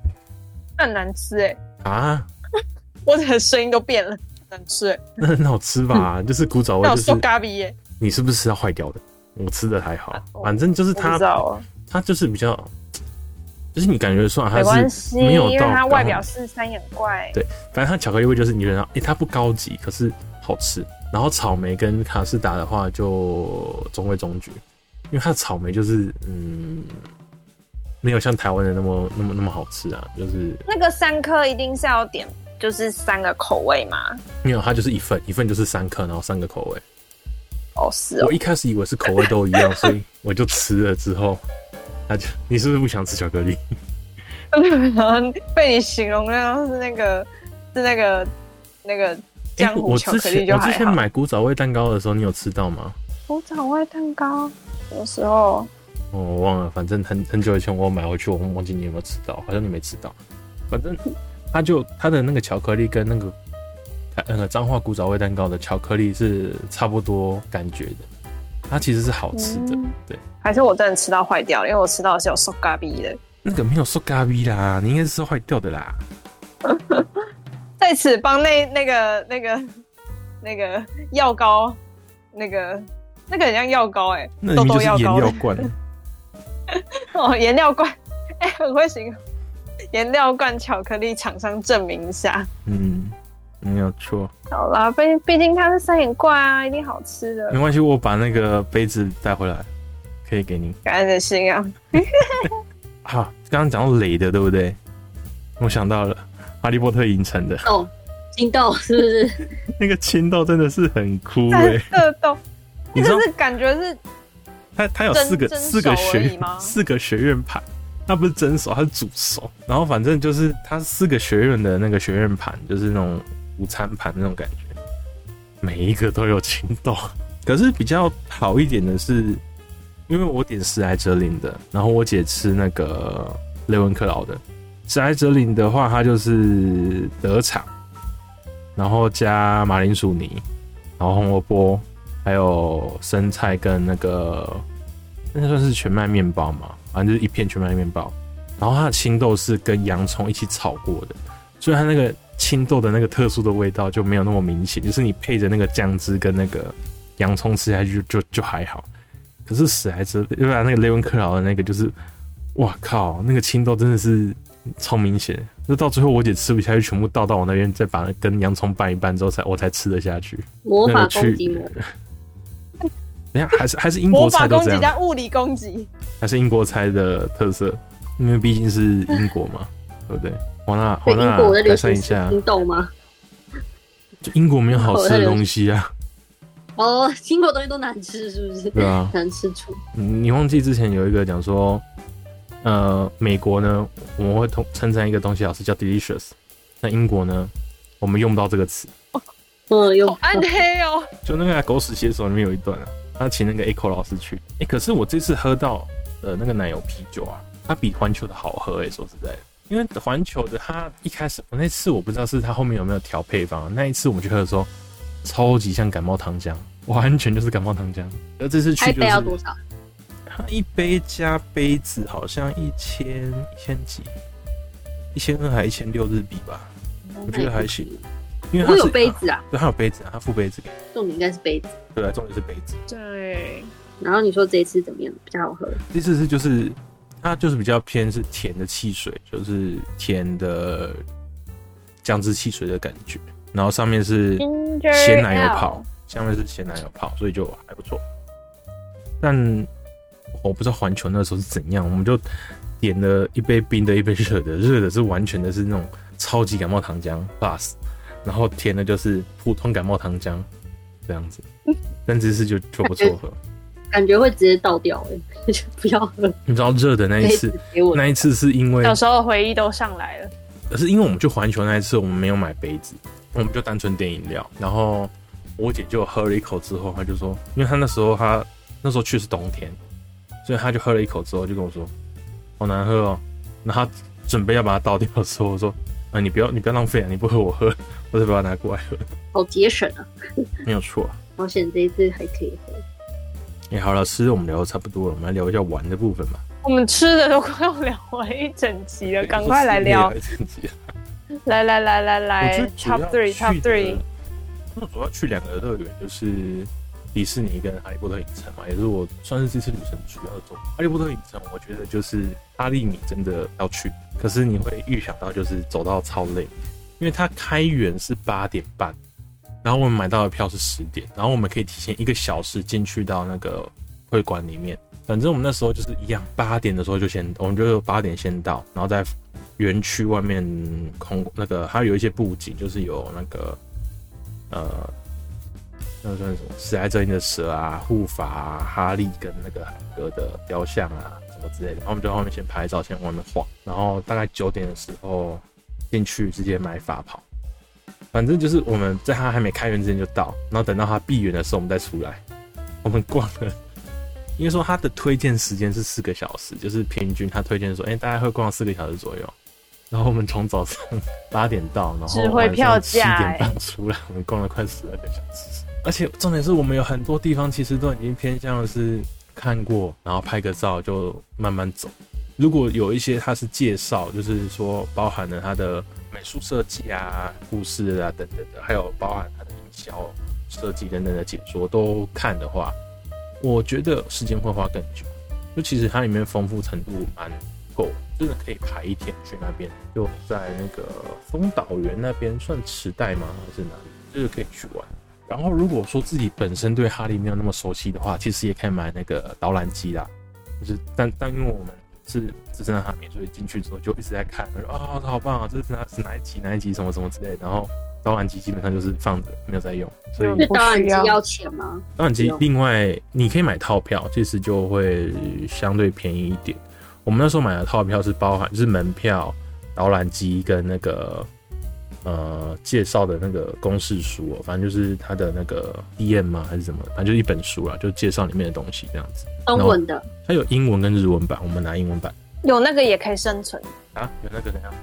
那很难吃哎、欸！啊，我的声音都变了，难吃哎、欸！那很好吃吧？就是古早味，就是咖喱耶。你是不是吃到坏掉的？我吃的还好，反正就是它，它就是比较。就是你感觉算还是没有到，因为它外表是三眼怪。对，反正它巧克力味就是你觉得，哎、欸，它不高级，可是好吃。然后草莓跟卡士达的话就中规中矩，因为它的草莓就是嗯，没有像台湾的那么那么那么好吃啊。就是那个三颗一定是要点，就是三个口味吗？没有，它就是一份，一份就是三颗，然后三个口味。哦，是哦。我一开始以为是口味都一样，所以我就吃了之后。那就你是不是不想吃巧克力？被你形容的是那个是那个那个浆糊巧克力。我之前买古早味蛋糕的时候，你有吃到吗？古早味蛋糕有时候哦，我忘了，反正很很久以前我买回去，我忘记你有没有吃到，好像你没吃到。反正它就它的那个巧克力跟那个那个彰化古早味蛋糕的巧克力是差不多感觉的。它其实是好吃的，嗯、对。还是我真的吃到坏掉了，因为我吃到的是有塑胶味的。那个没有塑胶味啦，你应该是吃坏掉的啦。在此帮那那个那个那个药膏，那个那个很像药膏哎、欸，那就是颜料罐。哦，颜料罐，哎、欸，很会形容。颜料罐巧克力厂商证明一下。嗯。没有错。好啦，毕毕竟它是三眼怪啊，一定好吃的。没关系，我把那个杯子带回来，可以给你。感恩的心啊！好，刚刚讲到雷的，对不对？我想到了，哈利波特影城的哦，青豆是不是？那个青豆真的是很酷哎、欸，色豆，你知道是感觉是它它有四个四个学四个学院盘，它不是蒸熟，它是煮熟。然后反正就是它四个学院的那个学院盘，就是那种。午餐盘那种感觉，每一个都有青豆。可是比较好一点的是，因为我点史莱哲林的，然后我姐吃那个雷文克劳的。史莱哲林的话，它就是德肠，然后加马铃薯泥，然后红萝卜，还有生菜跟那个那算是全麦面包嘛，反正就是一片全麦面包。然后它的青豆是跟洋葱一起炒过的，所以它那个。青豆的那个特殊的味道就没有那么明显，就是你配着那个酱汁跟那个洋葱吃下去就就就还好。可是史莱哲，因为那个雷文克劳的那个就是，哇靠，那个青豆真的是超明显。那到最后我姐吃不下去，全部倒到我那边，再把跟洋葱拌一拌之后才我才吃得下去。魔法攻击魔。等下还是还是英国菜都这样。魔法攻击加物理攻击。还是英国菜的特色，因为毕竟是英国嘛，对不对？华纳，华纳，改善一下。你懂吗？就英国没有好吃的东西啊。哦，英国东西都难吃，是不是？对啊，难吃醋。你忘记之前有一个讲说，呃，美国呢，我们会称赞一个东西好吃叫 delicious，那英国呢，我们用不到这个词。嗯，有暗黑哦。就那个狗屎写手里面有一段啊，他请那个 Echo 老师去。哎、欸，可是我这次喝到的那个奶油啤酒啊，它比环球的好喝哎、欸，说实在的。因为环球的，它一开始我那次我不知道是它后面有没有调配方。那一次我们去喝的时候，超级像感冒糖浆，完全就是感冒糖浆。而这次去就是，要多少？它一杯加杯子好像一千一千几，一千二还一千六日币吧？我觉得还行，因为它有杯子啊，对，它有杯子啊，它附杯子给。重点应该是杯子，对啊，重点是杯子。对。然后你说这一次怎么样？比较好喝？这次是就是。它就是比较偏是甜的汽水，就是甜的姜汁汽水的感觉，然后上面是鲜奶油泡，下面是鲜奶油泡，所以就还不错。但我不知道环球那时候是怎样，我们就点了一杯冰的，一杯热的，热的是完全的是那种超级感冒糖浆 plus，然后甜的就是普通感冒糖浆这样子，但这次就就不错喝。感觉会直接倒掉哎、欸，就不要喝。你知道热的那一次，那一次是因为小时候回忆都上来了。可是因为我们去环球那一次，我们没有买杯子，我们就单纯点饮料。然后我姐就喝了一口之后，她就说，因为她那时候她那时候去是冬天，所以她就喝了一口之后就跟我说，好难喝哦。那她准备要把它倒掉的时候，我说，啊，你不要你不要浪费啊，你不喝我喝，我再把它拿过来喝。好节省啊，没有错。好险这一次还可以喝。哎、欸，好了，吃的我们聊的差不多了，我们来聊一下玩的部分吧。我们吃的都快要聊完一整集了，赶快来聊。来来来来来，Top Three，Top Three。那主要去两个乐园，就是迪士尼跟哈利波特影城嘛，也是我算是这次旅程主要的重点。哈利波特影城，我觉得就是哈利你真的要去，可是你会预想到就是走到超累，因为它开园是八点半。然后我们买到的票是十点，然后我们可以提前一个小时进去到那个会馆里面。反正我们那时候就是一样，八点的时候就先，我们就八点先到，然后在园区外面空那个还有一些布景，就是有那个呃，那算什么？史莱哲林的蛇啊，护法啊，哈利跟那个海格的雕像啊，什么之类的。然后我们就在外面先拍照，先外面晃，然后大概九点的时候进去直接买法袍。反正就是我们在他还没开园之前就到，然后等到他闭园的时候我们再出来。我们逛了，因为说他的推荐时间是四个小时，就是平均他推荐说，哎、欸，大概会逛四个小时左右。然后我们从早上八点到，然后晚上七点半出来，我们逛了快十二个小时。而且重点是我们有很多地方其实都已经偏向是看过，然后拍个照就慢慢走。如果有一些它是介绍，就是说包含了它的。美术设计啊，故事啊等等的，还有包含它的营销设计等等的解说都看的话，我觉得时间会花更久。就其实它里面丰富程度蛮够，真的可以排一天去那边。就在那个丰岛园那边，算池袋吗？还是哪里？就是可以去玩。然后如果说自己本身对哈利没有那么熟悉的话，其实也可以买那个导览机啦。就是但但因为我们。是只剩下哈密，所以进去之后就一直在看，说啊，这好棒啊，这是哪是哪一集哪一集什么什么之类的。然后导览机基本上就是放着没有在用，所以导览机要钱吗？导览机另外你可以买套票，其实就会相对便宜一点。我们那时候买的套票是包含就是门票、导览机跟那个呃介绍的那个公式书，反正就是它的那个 DM 吗还是什么，反正就是一本书啦，就介绍里面的东西这样子。中文的，它有英文跟日文版，我们拿英文版。有那个也可以生存啊？有那个怎样？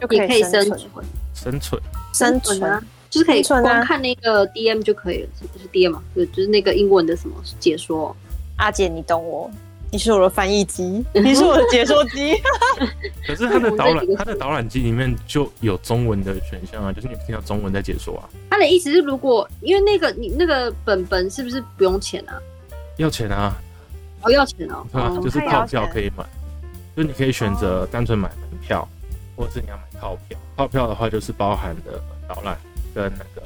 就可以生存，生存，生存啊！就是可以光看那个 DM 就可以了，是不是 DM 嘛？对，就是那个英文的什么解说。阿姐，你懂我，你是我的翻译机，你是我的解说机。可是它的导览，它的导览机里面就有中文的选项啊，就是你听到中文在解说啊。他的意思是，如果因为那个你那个本本是不是不用钱啊？要钱啊！哦，要钱哦，啊，就是套票可以买，就你可以选择单纯买门票，或者是你要买套票。套票的话就是包含的导览跟那个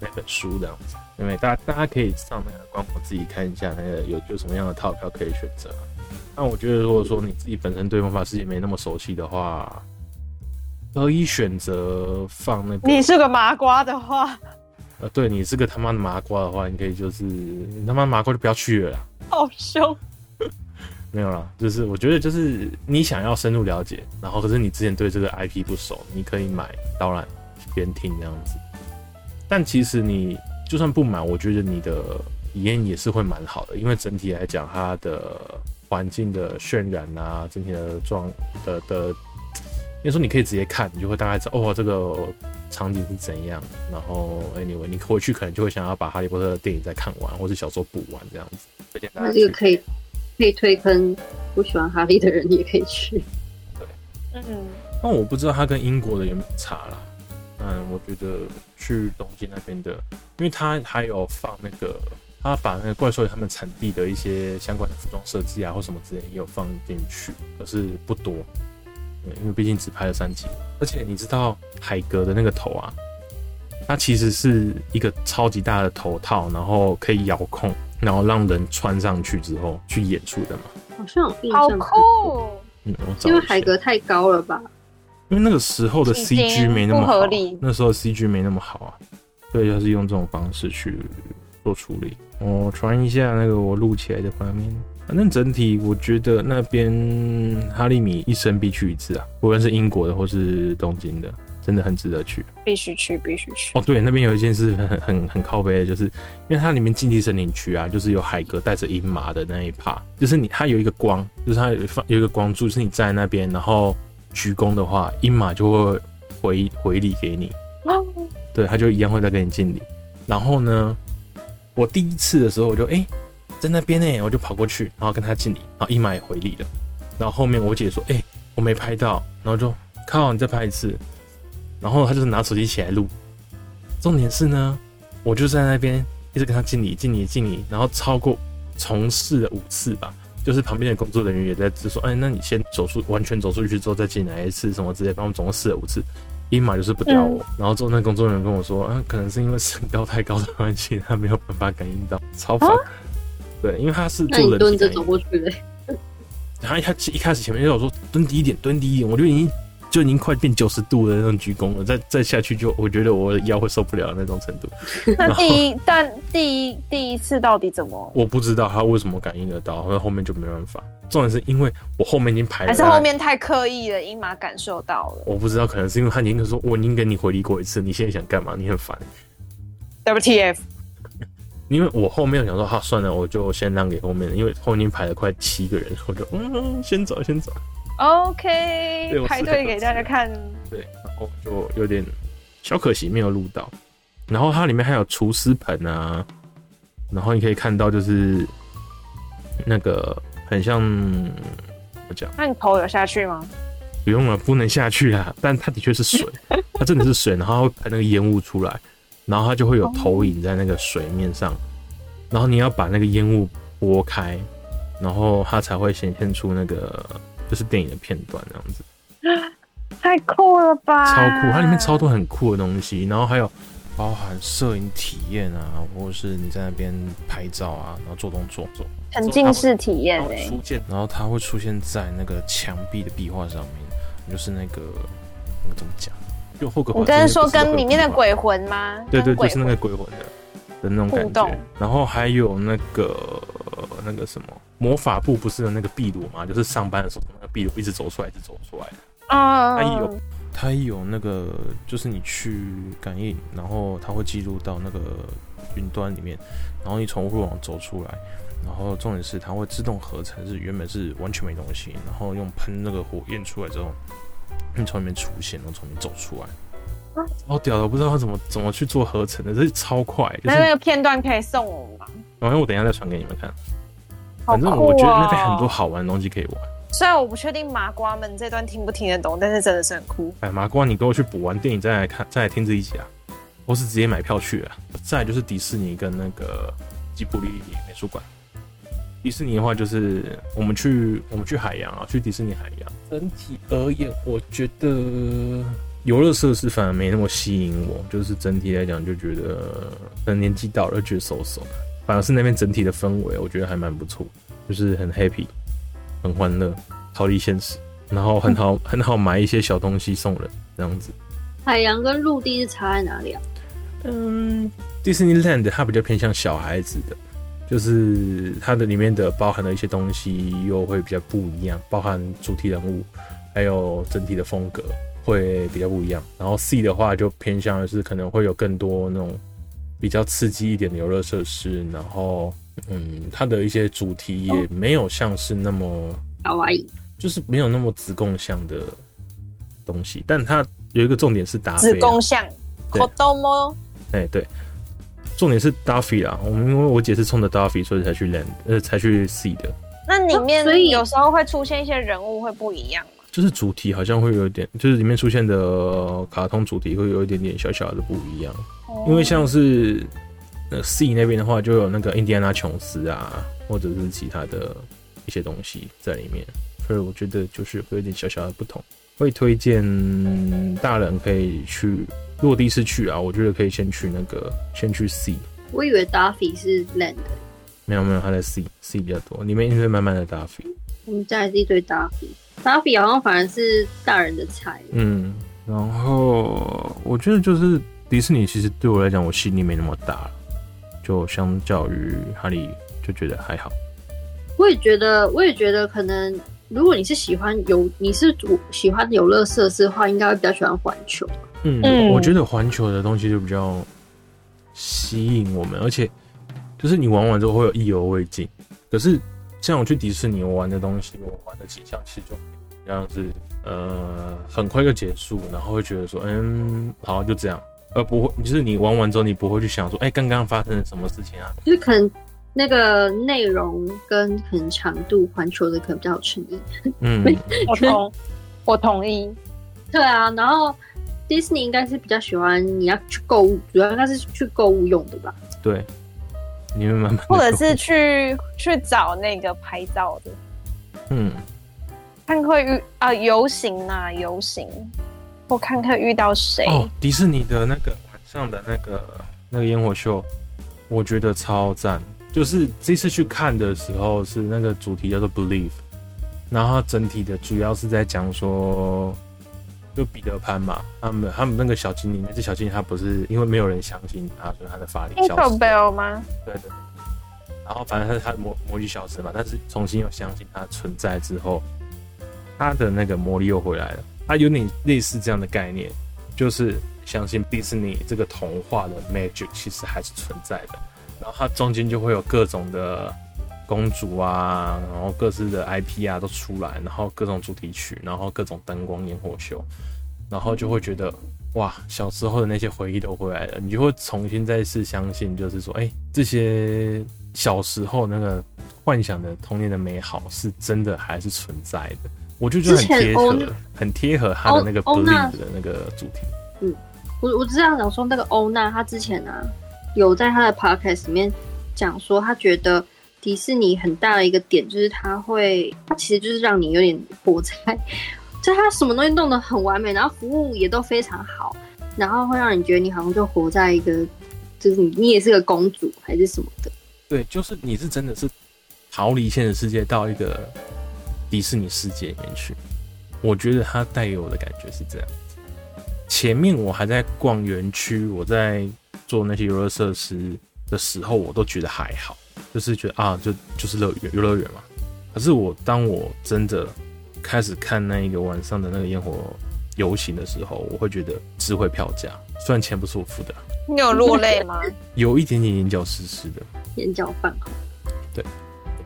那本书这样子，因为大家大家可以上那个官网自己看一下，那个有有什么样的套票可以选择。那我觉得如果说你自己本身对魔法世界没那么熟悉的话，可以选择放那个。你是个麻瓜的话。呃，对你是个他妈的麻瓜的话，你可以就是你他妈麻瓜就不要去了啦。好凶。没有啦，就是我觉得就是你想要深入了解，然后可是你之前对这个 IP 不熟，你可以买当然边听这样子。但其实你就算不买，我觉得你的体验也是会蛮好的，因为整体来讲，它的环境的渲染啊，整体的状的的，因为说你可以直接看，你就会大概知道哦，这个场景是怎样。然后 anyway，你回去可能就会想要把哈利波特的电影再看完，或是小说补完这样子。那这个可以可以推坑不喜欢哈利的人也可以去。对，嗯，那我不知道他跟英国的有没有差啦。嗯，我觉得去东京那边的，因为他还有放那个，他把那个怪兽他们产地的一些相关的服装设计啊，或什么之类也有放进去，可是不多，因为毕竟只拍了三集。而且你知道海格的那个头啊，它其实是一个超级大的头套，然后可以遥控，然后让人穿上去之后去演出的嘛。好像有印象。好酷。嗯，因为海格太高了吧。因为那个时候的 CG 没那么好，那时候 CG 没那么好啊，所以就是用这种方式去做处理。我传一下那个我录起来的画面，反正整体我觉得那边哈利米一生必去一次啊，无论是英国的或是东京的，真的很值得去，必须去，必须去。哦，对，那边有一件事很很很靠背的，就是因为它里面禁地森林区啊，就是有海哥带着鹰马的那一趴，就是你它有一个光，就是它有放有一个光柱，就是你站在那边，然后。鞠躬的话，鹰马就会回回礼给你，对，他就一样会再跟你敬礼。然后呢，我第一次的时候，我就哎、欸，在那边呢，我就跑过去，然后跟他敬礼，然后鹰马也回礼了。然后后面我姐说，哎、欸，我没拍到，然后就靠，你再拍一次。然后他就是拿手机起来录。重点是呢，我就在那边一直跟他敬礼，敬礼，敬礼，然后超过重试了五次吧。就是旁边的工作人员也在就说，哎，那你先走出，完全走出去之后再进来一次，什么之类。反正我们总共试了五次，一马就是不屌我。嗯、然后之后那工作人员跟我说，啊，可能是因为身高太高的关系，他没有办法感应到，超烦。啊、对，因为他是坐人蹲着走过去的。然后他一开始前面就我说蹲低一点，蹲低一点，我就已经。就已经快变九十度的那种鞠躬了，再再下去就我觉得我的腰会受不了那种程度。那第一，但第一第一次到底怎么？我不知道他为什么感应得到，那后面就没办法。重点是因为我后面已经排了，还是后面太刻意了，鹰马感受到了。我不知道，可能是因为他宁可说，我已经跟你回礼过一次，你现在想干嘛？你很烦。WTF？因为我后面有想说，好算了，我就先让给后面的，因为后面排了快七个人，我就嗯，先走，先走。OK，排队给大家看。对，然后就有点小可惜没有录到。然后它里面还有厨师盆啊，然后你可以看到就是那个很像我讲，那你头有下去吗？不用了，不能下去啊。但它的确是水，它真的是水，然后会喷那个烟雾出来，然后它就会有投影在那个水面上，然后你要把那个烟雾拨开，然后它才会显现出那个。就是电影的片段这样子，太酷了吧！超酷，它里面超多很酷的东西，然后还有包含摄影体验啊，或者是你在那边拍照啊，然后做动作做沉浸式体验诶。出现，然后它会出现在那个墙壁的壁画上面，就是那个那个怎么讲？你刚才说跟里面的鬼魂吗？对对，就是那个鬼魂的的那种感觉。然后还有那个那个什么。魔法部不是有那个壁炉吗？就是上班的时候，那个壁炉一直走出来，一直走出来的。啊，它有，它有那个，就是你去感应，然后它会记录到那个云端里面，然后你从户网走出来，然后重点是它会自动合成，是原本是完全没东西，然后用喷那个火焰出来之后，你从里面出现，然后从里面走出来。啊，好屌的，我不知道他怎么怎么去做合成的，这是超快。就是、那那个片段可以送我们吗？然后我等一下再传给你们看。反正我觉得那边很多好玩的东西可以玩。虽然我不确定麻瓜们这段听不听得懂，但是真的是很酷。哎，麻瓜，你跟我去补完电影再来看，再来听这一集啊！我是直接买票去了。再来就是迪士尼跟那个吉卜力美术馆。迪士尼的话就是我们去我们去海洋啊，去迪士尼海洋。整体而言，我觉得游乐设施反而没那么吸引我，就是整体来讲就觉得可能年纪到了，觉得手手。反而是那边整体的氛围，我觉得还蛮不错，就是很 happy，很欢乐，逃离现实，然后很好很好买一些小东西送人这样子。海洋跟陆地是差在哪里啊？嗯，Disneyland 它比较偏向小孩子的，就是它的里面的包含的一些东西又会比较不一样，包含主题人物，还有整体的风格会比较不一样。然后 Sea 的话就偏向的是可能会有更多那种比较刺激一点的游乐设施，然后嗯，它的一些主题也没有像是那么卡哇伊，就是没有那么子贡像的东西，但它有一个重点是达子贡像，好逗吗？哎，对，重点是 Duffy 啊，我们因为我姐是冲着 Duffy，所以才去 Land，呃，才去 Sea 的。那里面所以有时候会出现一些人物会不一样吗？就是主题好像会有一点，就是里面出现的卡通主题会有一点点小小的不一样。哦、因为像是呃 Sea 那边的话，就有那个印第安纳琼斯啊，或者是其他的一些东西在里面，所以我觉得就是会有点小小的不同。会推荐大人可以去。如果第一次去啊，我觉得可以先去那个，先去 Sea。我以为 Duffy 是 Land。没有没有，他在 Sea，Sea 比较多，里面一堆满满的 Duffy。我们家也是一堆 Duffy，Duffy 好像反而是大人的菜。嗯，然后我觉得就是迪士尼，其实对我来讲，我心里没那么大，就相较于哈利，就觉得还好。我也觉得，我也觉得可能。如果你是喜欢游，你是喜欢游乐设施的话，应该会比较喜欢环球。嗯，我觉得环球的东西就比较吸引我们，而且就是你玩完之后会有意犹未尽。可是像我去迪士尼，我玩的东西，我玩的景象其实就这样子，呃，很快就结束，然后会觉得说，嗯，好，就这样，而不会就是你玩完之后，你不会去想说，哎、欸，刚刚发生了什么事情啊？就是可能。那个内容跟可能长度，环球的可能比较有诚意。嗯，我同我同意。对啊，然后迪士尼应该是比较喜欢你要去购物，主要应该是去购物用的吧？对，你们慢慢或者是去去找那个拍照的。嗯，看会遇啊游行啊游行，我看看遇到谁。哦，迪士尼的那个晚上的那个那个烟火秀，我觉得超赞。就是这次去看的时候，是那个主题叫做 Believe，然后整体的主要是在讲说，就彼得潘嘛，他们他们那个小精灵，那只小精灵他不是因为没有人相信他，所以他的法力消失。Tinkerbell 吗？对的。然后反正他是他魔魔力消失嘛，但是重新又相信他存在之后，他的那个魔力又回来了。他有点类似这样的概念，就是相信迪士尼这个童话的 magic 其实还是存在的。然后它中间就会有各种的公主啊，然后各自的 IP 啊都出来，然后各种主题曲，然后各种灯光烟火秀，然后就会觉得哇，小时候的那些回忆都回来了，你就会重新再次相信，就是说，哎，这些小时候那个幻想的童年的美好是真的还是存在的？我就觉得很贴合，很贴合他的那个 Believe 的那个主题。嗯，我我只是想说那个欧娜，她之前啊。有在她的 podcast 里面讲说，她觉得迪士尼很大的一个点就是它会，它其实就是让你有点活在，就它什么东西弄得很完美，然后服务也都非常好，然后会让你觉得你好像就活在一个，就是你你也是个公主还是什么的。对，就是你是真的是逃离现实世界到一个迪士尼世界里面去，我觉得他带给我的感觉是这样。前面我还在逛园区，我在。做那些游乐设施的时候，我都觉得还好，就是觉得啊，就就是乐园游乐园嘛。可是我当我真的开始看那一个晚上的那个烟火游行的时候，我会觉得值回票价，虽然钱不是我付的。你有落泪吗？有一点点眼角湿湿的，眼角泛红。对，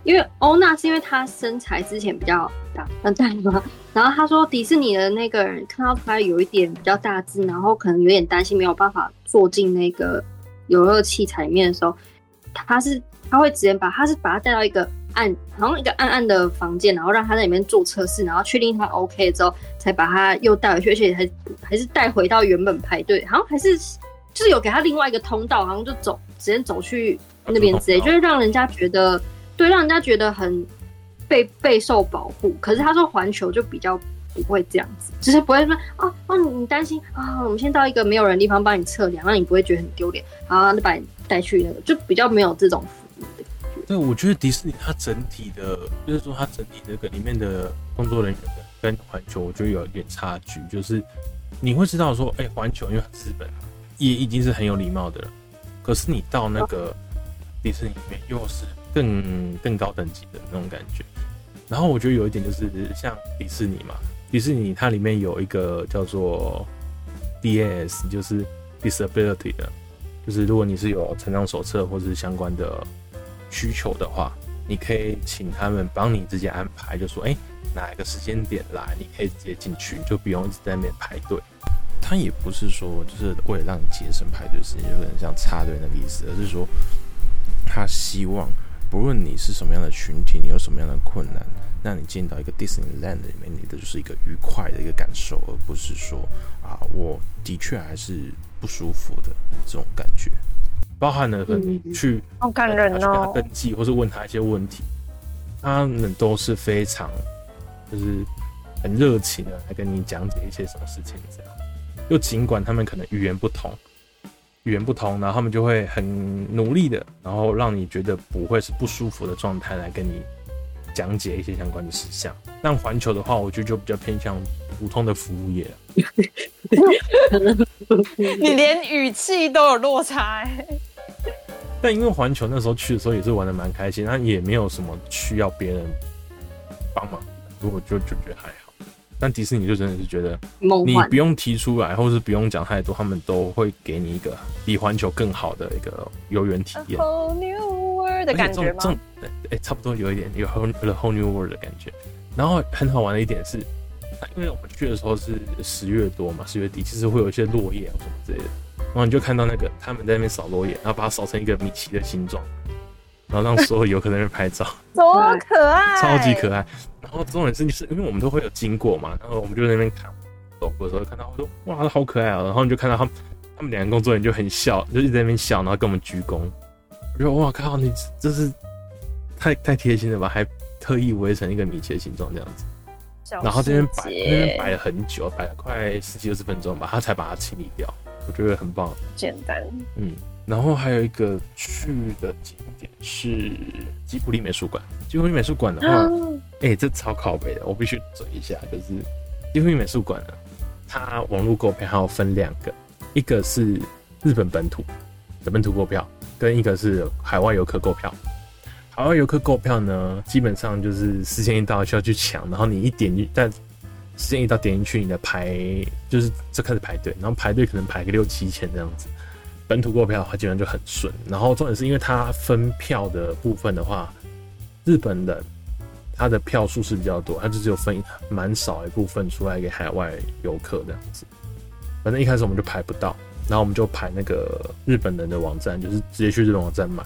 因为欧娜是因为她身材之前比较大，很大嘛。然后她说迪士尼的那个人看到她有一点比较大只，然后可能有点担心没有办法。坐进那个游乐器材里面的时候，她是他会直接把他是把他带到一个暗，好像一个暗暗的房间，然后让他在里面做测试，然后确定他 OK 之后，才把他又带回去，而且还还是带回到原本排队，好像还是就是有给他另外一个通道，好像就走直接走去那边之类，就是让人家觉得对，让人家觉得很被备受保护。可是他说环球就比较。不会这样子，就是不会说哦哦，你担心啊、哦，我们先到一个没有人的地方帮你测量，让你不会觉得很丢脸。然后就把你带去那个，就比较没有这种。对，我觉得迪士尼它整体的，就是说它整体这个里面的工作人员跟环球，我觉得有一点差距。就是你会知道说，哎、环球因为很日本，也已经是很有礼貌的了。可是你到那个迪士尼里面，又是更更高等级的那种感觉。然后我觉得有一点就是，像迪士尼嘛，迪士尼它里面有一个叫做 DAS，就是 Disability 的，就是如果你是有成长手册或是相关的需求的话，你可以请他们帮你直接安排，就说，哎，哪一个时间点来，你可以直接进去，就不用一直在那边排队。他也不是说就是为了让你节省排队时间，有点像插队那个意思，而是说他希望。不论你是什么样的群体，你有什么样的困难，那你进到一个 Disneyland 里面，你的就是一个愉快的一个感受，而不是说啊，我的确还是不舒服的这种感觉。包含了你去好感人哦，去跟他登记或是问他一些问题，他们都是非常就是很热情的来跟你讲解一些什么事情，这样。又尽管他们可能语言不同。语言不同，然后他们就会很努力的，然后让你觉得不会是不舒服的状态来跟你讲解一些相关的事项。但环球的话，我觉得就比较偏向普通的服务业。你连语气都有落差。但因为环球那时候去的时候也是玩的蛮开心，那也没有什么需要别人帮忙，所以我就就觉得还好。但迪士尼就真的是觉得，你不用提出来，或是不用讲太多，他们都会给你一个比环球更好的一个游园体验。whole new world 的感觉吗？哎、欸，差不多有一点有 whole the whole new world 的感觉。然后很好玩的一点是，因为我们去的时候是十月多嘛，十月底，其实会有一些落叶啊什么之类的。然后你就看到那个他们在那边扫落叶，然后把它扫成一个米奇的形状，然后让所有游客在那边拍照，多可爱，超级可爱。然后重点是，是因为我们都会有经过嘛，然后我们就在那边看，走过的时候看到，我说哇，好可爱啊！然后你就看到他们，他们两个工作人员就很笑，就一直在那边笑，然后跟我们鞠躬。我说哇靠，你这是太太贴心了吧？还特意围成一个米奇的形状这样子。然后这边摆那边摆了很久，摆了快十几二十分钟吧，他才把它清理掉。我觉得很棒，简单。嗯，然后还有一个去的景点是吉卜力美术馆。吉卜力美术馆的话，哎、欸，这超靠北的，我必须嘴一下，就是吉卜力美术馆呢，它网络购票还有分两个，一个是日本本土的本土购票，跟一个是海外游客购票。海外游客购票呢，基本上就是时间一到就要去抢，然后你一点进，但时间一到点进去，你的排就是就开始排队，然后排队可能排个六七千这样子。本土购票的话，基本上就很顺。然后重点是因为它分票的部分的话。日本人他的票数是比较多，他就只有分蛮少一部分出来给海外游客这样子。反正一开始我们就排不到，然后我们就排那个日本人的网站，就是直接去日本网站买。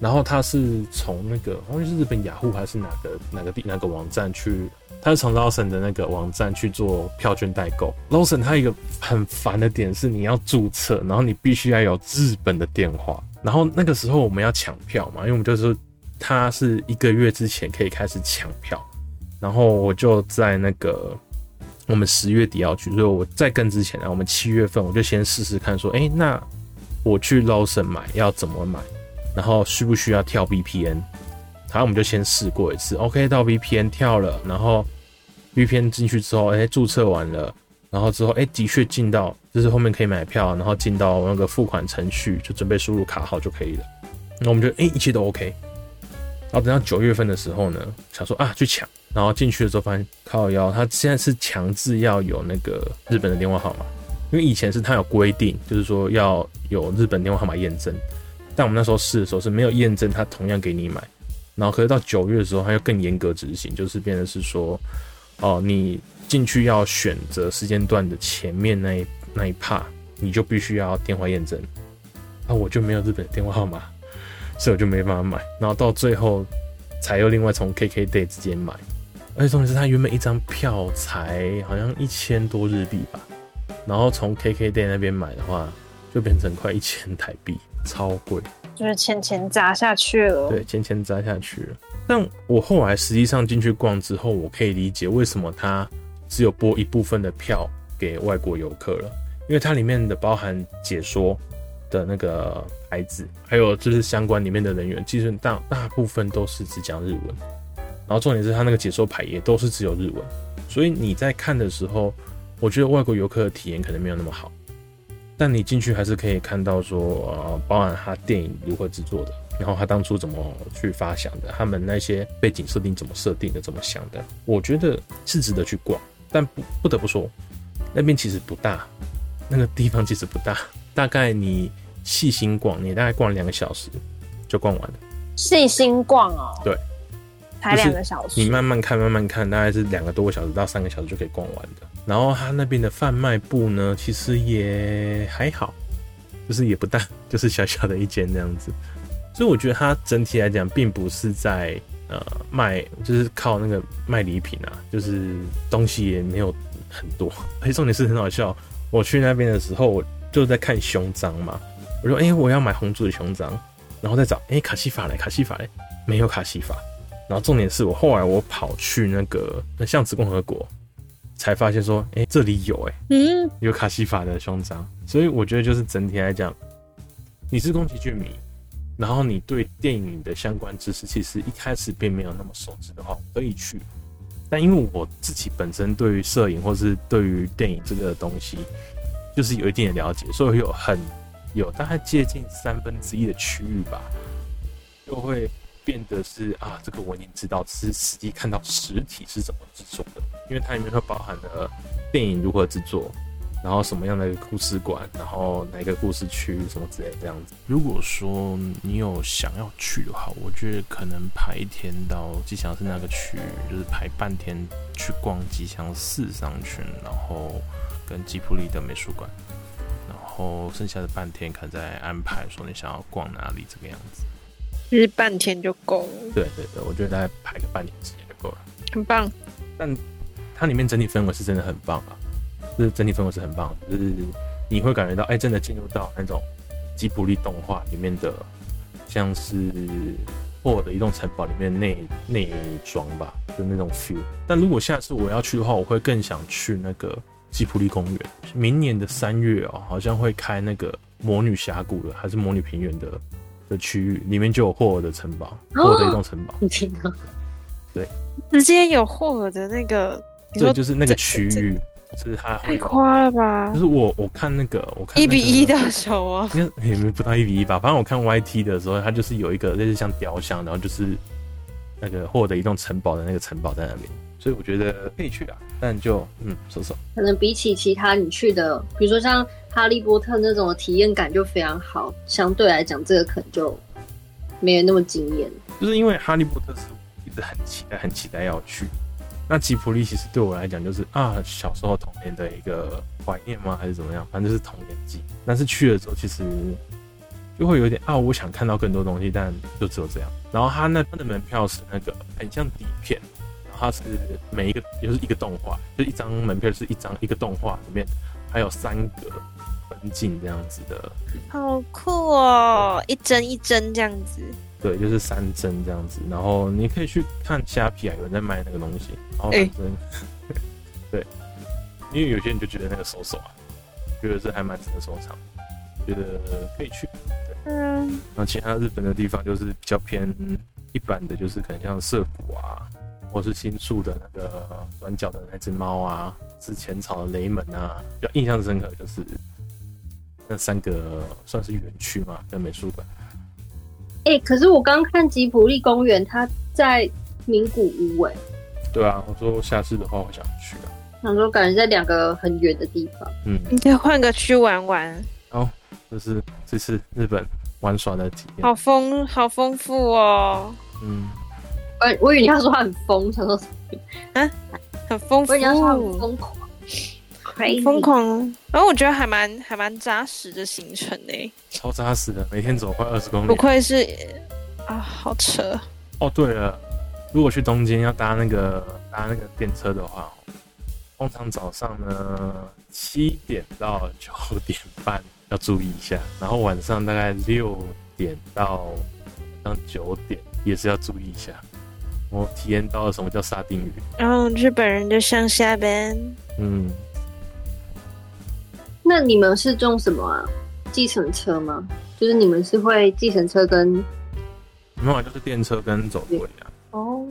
然后他是从那个好像是日本雅虎还是哪个哪个地哪个网站去，他是从 Lawson 的那个网站去做票券代购。Lawson 他一个很烦的点是你要注册，然后你必须要有日本的电话。然后那个时候我们要抢票嘛，因为我们就是。他是一个月之前可以开始抢票，然后我就在那个我们十月底要去，所以我在更之前呢，我们七月份我就先试试看，说，哎，那我去 Lawson 买要怎么买，然后需不需要跳 VPN？好，我们就先试过一次，OK，到 VPN 跳了，然后 VPN 进去之后，哎，注册完了，然后之后，哎，的确进到就是后面可以买票，然后进到那个付款程序，就准备输入卡号就可以了。那我们就，哎，一切都 OK。然后等到九月份的时候呢，想说啊去抢，然后进去的时候发现靠腰，他现在是强制要有那个日本的电话号码，因为以前是他有规定，就是说要有日本电话号码验证，但我们那时候试的时候是没有验证，他同样给你买，然后可是到九月的时候他又更严格执行，就是变成是说，哦你进去要选择时间段的前面那一那一 part，你就必须要电话验证，那我就没有日本的电话号码。所以我就没办法买，然后到最后才又另外从 KKday 直接买，而且重点是他原本一张票才好像一千多日币吧，然后从 KKday 那边买的话就变成快一千台币，超贵，就是钱钱砸下去了。对，钱钱砸下去了。但我后来实际上进去逛之后，我可以理解为什么它只有拨一部分的票给外国游客了，因为它里面的包含解说。的那个牌子，还有就是相关里面的人员，其实大大部分都是只讲日文，然后重点是他那个解说牌也都是只有日文，所以你在看的时候，我觉得外国游客的体验可能没有那么好。但你进去还是可以看到说，呃，包含他电影如何制作的，然后他当初怎么去发想的，他们那些背景设定怎么设定的，怎么想的，我觉得是值得去逛。但不不得不说，那边其实不大，那个地方其实不大，大概你细心逛，你大概逛两个小时就逛完了。细心逛哦，对，才两个小时，你慢慢看，慢慢看，大概是两个多个小时到三个小时就可以逛完的。然后他那边的贩卖部呢，其实也还好，就是也不大，就是小小的一间这样子。所以我觉得它整体来讲，并不是在呃卖，就是靠那个卖礼品啊，就是东西也没有很多。而且重点是很好笑，我去那边的时候，我就在看胸章嘛，我说哎、我要买红猪的胸章，然后再找哎、卡西法嘞，卡西法嘞，没有卡西法。然后重点是我后来我跑去那个那橡子共和国。才发现说，哎、欸，这里有哎、欸，嗯，有卡西法的胸章，所以我觉得就是整体来讲，你是宫崎骏迷，然后你对电影的相关知识其实一开始并没有那么熟知的话，可以去。但因为我自己本身对于摄影或是对于电影这个东西，就是有一定的了解，所以有很有大概接近三分之一的区域吧，就会。变得是啊，这个我已经知道，是实际看到实体是怎么制作的，因为它里面会包含了电影如何制作，然后什么样的故事馆，然后哪个故事区什么之类这样子。如果说你有想要去的话，我觉得可能排一天到吉祥寺那个区域，就是排半天去逛吉祥寺商圈，然后跟吉普力的美术馆，然后剩下的半天可能再安排说你想要逛哪里这个样子。其实半天就够了。对对对，我觉得大概排个半天时间就够了。很棒。但它里面整体氛围是真的很棒啊，就是整体氛围是很棒，就是你会感觉到，哎、欸，真的进入到那种吉卜力动画里面的，像是霍尔的移动城堡里面内内装吧，就那种 feel。但如果下次我要去的话，我会更想去那个吉卜力公园。明年的三月哦、喔，好像会开那个魔女峡谷的，还是魔女平原的。的区域里面就有霍尔的城堡，霍尔的一栋城堡。你听到？对，直接有霍尔的那个，对，就是那个区域，就是他太夸了吧？就是我我看那个，我看一比一的手啊，应该也没不到一比一吧。反正我看 YT 的时候，它就是有一个类似像雕像，然后就是那个霍尔的一栋城堡的那个城堡在那边，所以我觉得可以去啊。但就嗯，说说，可能比起其他你去的，比如说像。哈利波特那种的体验感就非常好，相对来讲，这个可能就没有那么惊艳。就是因为哈利波特是一直很期待、很期待要去。那吉卜力其实对我来讲就是啊，小时候童年的一个怀念吗？还是怎么样？反正就是童年记。但是去了之后，其实就会有点啊，我想看到更多东西，但就只有这样。然后他那他的门票是那个很像底片，然后它是每一个就是一个动画，就一张门票是一张一个动画里面还有三个。分镜这样子的，好酷哦！一帧一帧这样子，对，就是三帧这样子。然后你可以去看虾皮啊，有人在卖那个东西。然后反正，欸、对，因为有些人就觉得那个手手啊，觉得这还蛮值得收藏，觉得可以去。嗯，然后其他日本的地方就是比较偏一般的，就是可能像涩谷啊，或是新宿的那个转角的那只猫啊，是浅草的雷门啊，比较印象深刻就是。那三个算是园区嘛，跟美术馆。哎、欸，可是我刚看吉普力公园，它在名古屋哎。对啊，我说下次的话，我想去啊。想说感觉在两个很远的地方。嗯，你可以换个区玩玩。哦，这是这次日本玩耍的体验。好丰，好丰富哦。嗯。我我以为你要说它很疯，想说嗯？啊，很丰富。我以为你要说它很疯狂。疯狂，然后我觉得还蛮还蛮扎实的行程呢，超扎实的，每天走快二十公里，不愧是啊，好扯。哦，对了，如果去东京要搭那个搭那个电车的话，通常早上呢七点到九点半 要注意一下，然后晚上大概六点到上九点也是要注意一下。我体验到了什么叫沙丁鱼，然后日本人就上下班，嗯。那你们是坐什么啊？计程车吗？就是你们是会计程车跟，没有，就是电车跟走路啊。哦，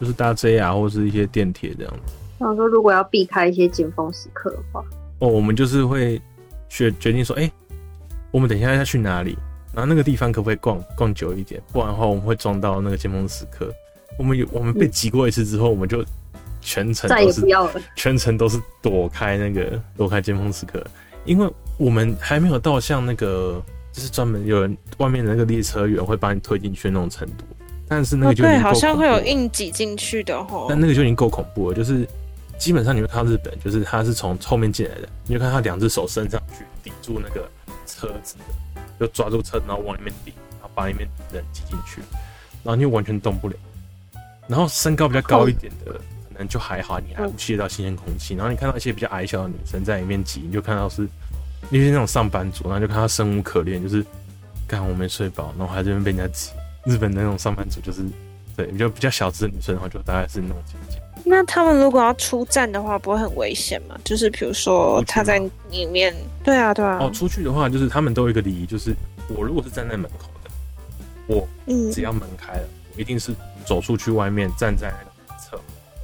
就是搭 JR 或是一些电铁这样子。我说如果要避开一些尖峰时刻的话，哦，我们就是会决决定说，哎、欸，我们等一下要去哪里？然后那个地方可不可以逛逛久一点？不然的话，我们会撞到那个尖峰时刻。我们有我们被挤过一次之后，我们就全程再也不要了全程都是躲开那个躲开尖峰时刻，因为我们还没有到像那个就是专门有人外面的那个列车员会把你推进去那种程度。但是那个就对，好像会有硬挤进去的哦。但那个就已经够恐怖了，就是基本上你会看到日本，就是他是从后面进来的，你就看他两只手伸上去抵住那个车子，就抓住车，然后往里面顶，然后把里面人挤进去，然后你就完全动不了。然后身高比较高一点的，可能就还好，你还呼吸得到新鲜空气。然后你看到一些比较矮小的女生在里面挤，你就看到是那些那种上班族，然后就看到生无可恋，就是干我没睡饱，然后还在这边被人家挤。日本的那种上班族就是，对，比较比较小资的女生的话，就大概是那种情景。那他们如果要出站的话，不会很危险吗？就是比如说他在里面，对啊，对啊。哦，出去的话，就是他们都有一个礼仪，就是我如果是站在门口的，我只要门开了，嗯、我一定是走出去外面，站在那个侧，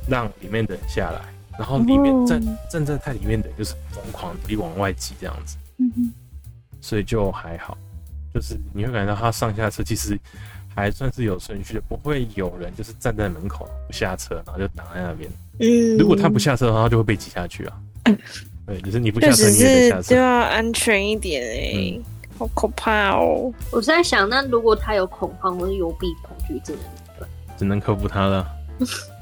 让里面的人下来，然后里面站、嗯、站在太里面的人就是疯狂地往外挤这样子。嗯哼。所以就还好，就是你会感觉到他上下车其实。还算是有顺序的，不会有人就是站在门口不下车，然后就挡在那边。嗯，如果他不下车的话，他就会被挤下去啊。嗯、对，就是你不下车，你也得下车，就要安全一点哎、欸，嗯、好可怕哦！我是在想，那如果他有恐慌或是幽闭恐惧症，只能克服他了。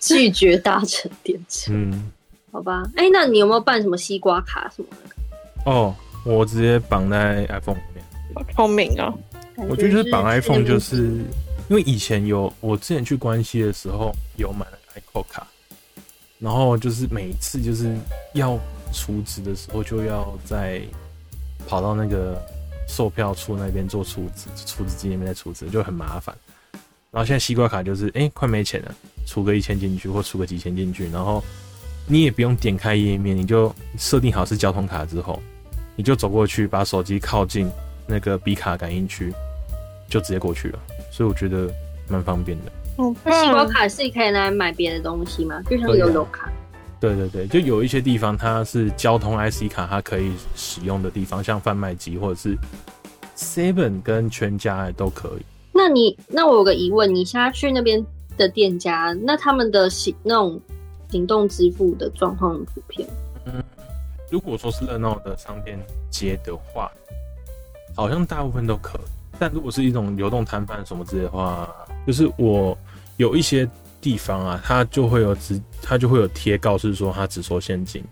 拒绝搭乘电车。嗯，好吧。哎、欸，那你有没有办什么西瓜卡什么的？哦，我直接绑在 iPhone 里面。好聪明啊！我觉得就是绑 iPhone，就是因为以前有我之前去关西的时候有买了 iQOO 卡，然后就是每一次就是要储值的时候就要在跑到那个售票处那边做储值，储值机那边再储值就很麻烦。然后现在西瓜卡就是哎、欸、快没钱了，储个一千进去或储个几千进去，然后你也不用点开页面，你就设定好是交通卡之后，你就走过去把手机靠近那个比卡感应区。就直接过去了，所以我觉得蛮方便的。嗯，西瓜卡是可以拿来买别的东西吗？就像悠游卡。对对对，就有一些地方它是交通 IC 卡，它可以使用的地方，像贩卖机或者是 Seven 跟全家都可以。你那我有个疑问，你现在去那边的店家，那他们的行那种行动支付的状况很普遍？嗯，如果说是热闹的商店街的话，好像大部分都可以。但如果是一种流动摊贩什么之类的话，就是我有一些地方啊，它就会有只，它就会有贴告示说它只收现金。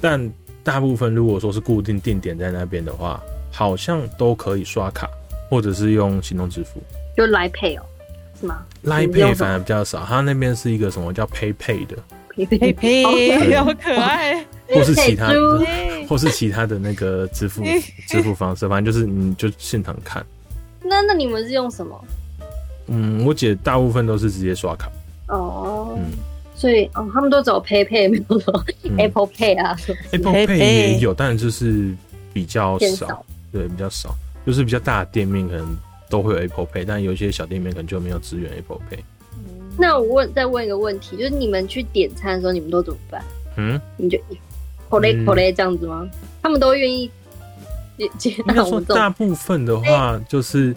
但大部分如果说是固定定点在那边的话，好像都可以刷卡或者是用行动支付。就 Line Pay 哦，是吗？Line Pay 反而比较少，它那边是一个什么叫 Pay Pay 的？Pay Pay 好可爱。或是其他的，或是其他的那个支付 支付方式，反正就是你就现场看。那那你们是用什么？嗯，我姐大部分都是直接刷卡。哦，嗯，所以哦，他们都走 Pay Pay，没有说 Apple Pay 啊。Apple Pay 也有，但就是比较少，对，比较少，就是比较大的店面可能都会有 Apple Pay，但有一些小店面可能就没有支援 Apple Pay。那我问再问一个问题，就是你们去点餐的时候，你们都怎么办？嗯，你就。口雷口雷这样子吗？嗯、他们都愿意接接纳我们。大部分的话，就是、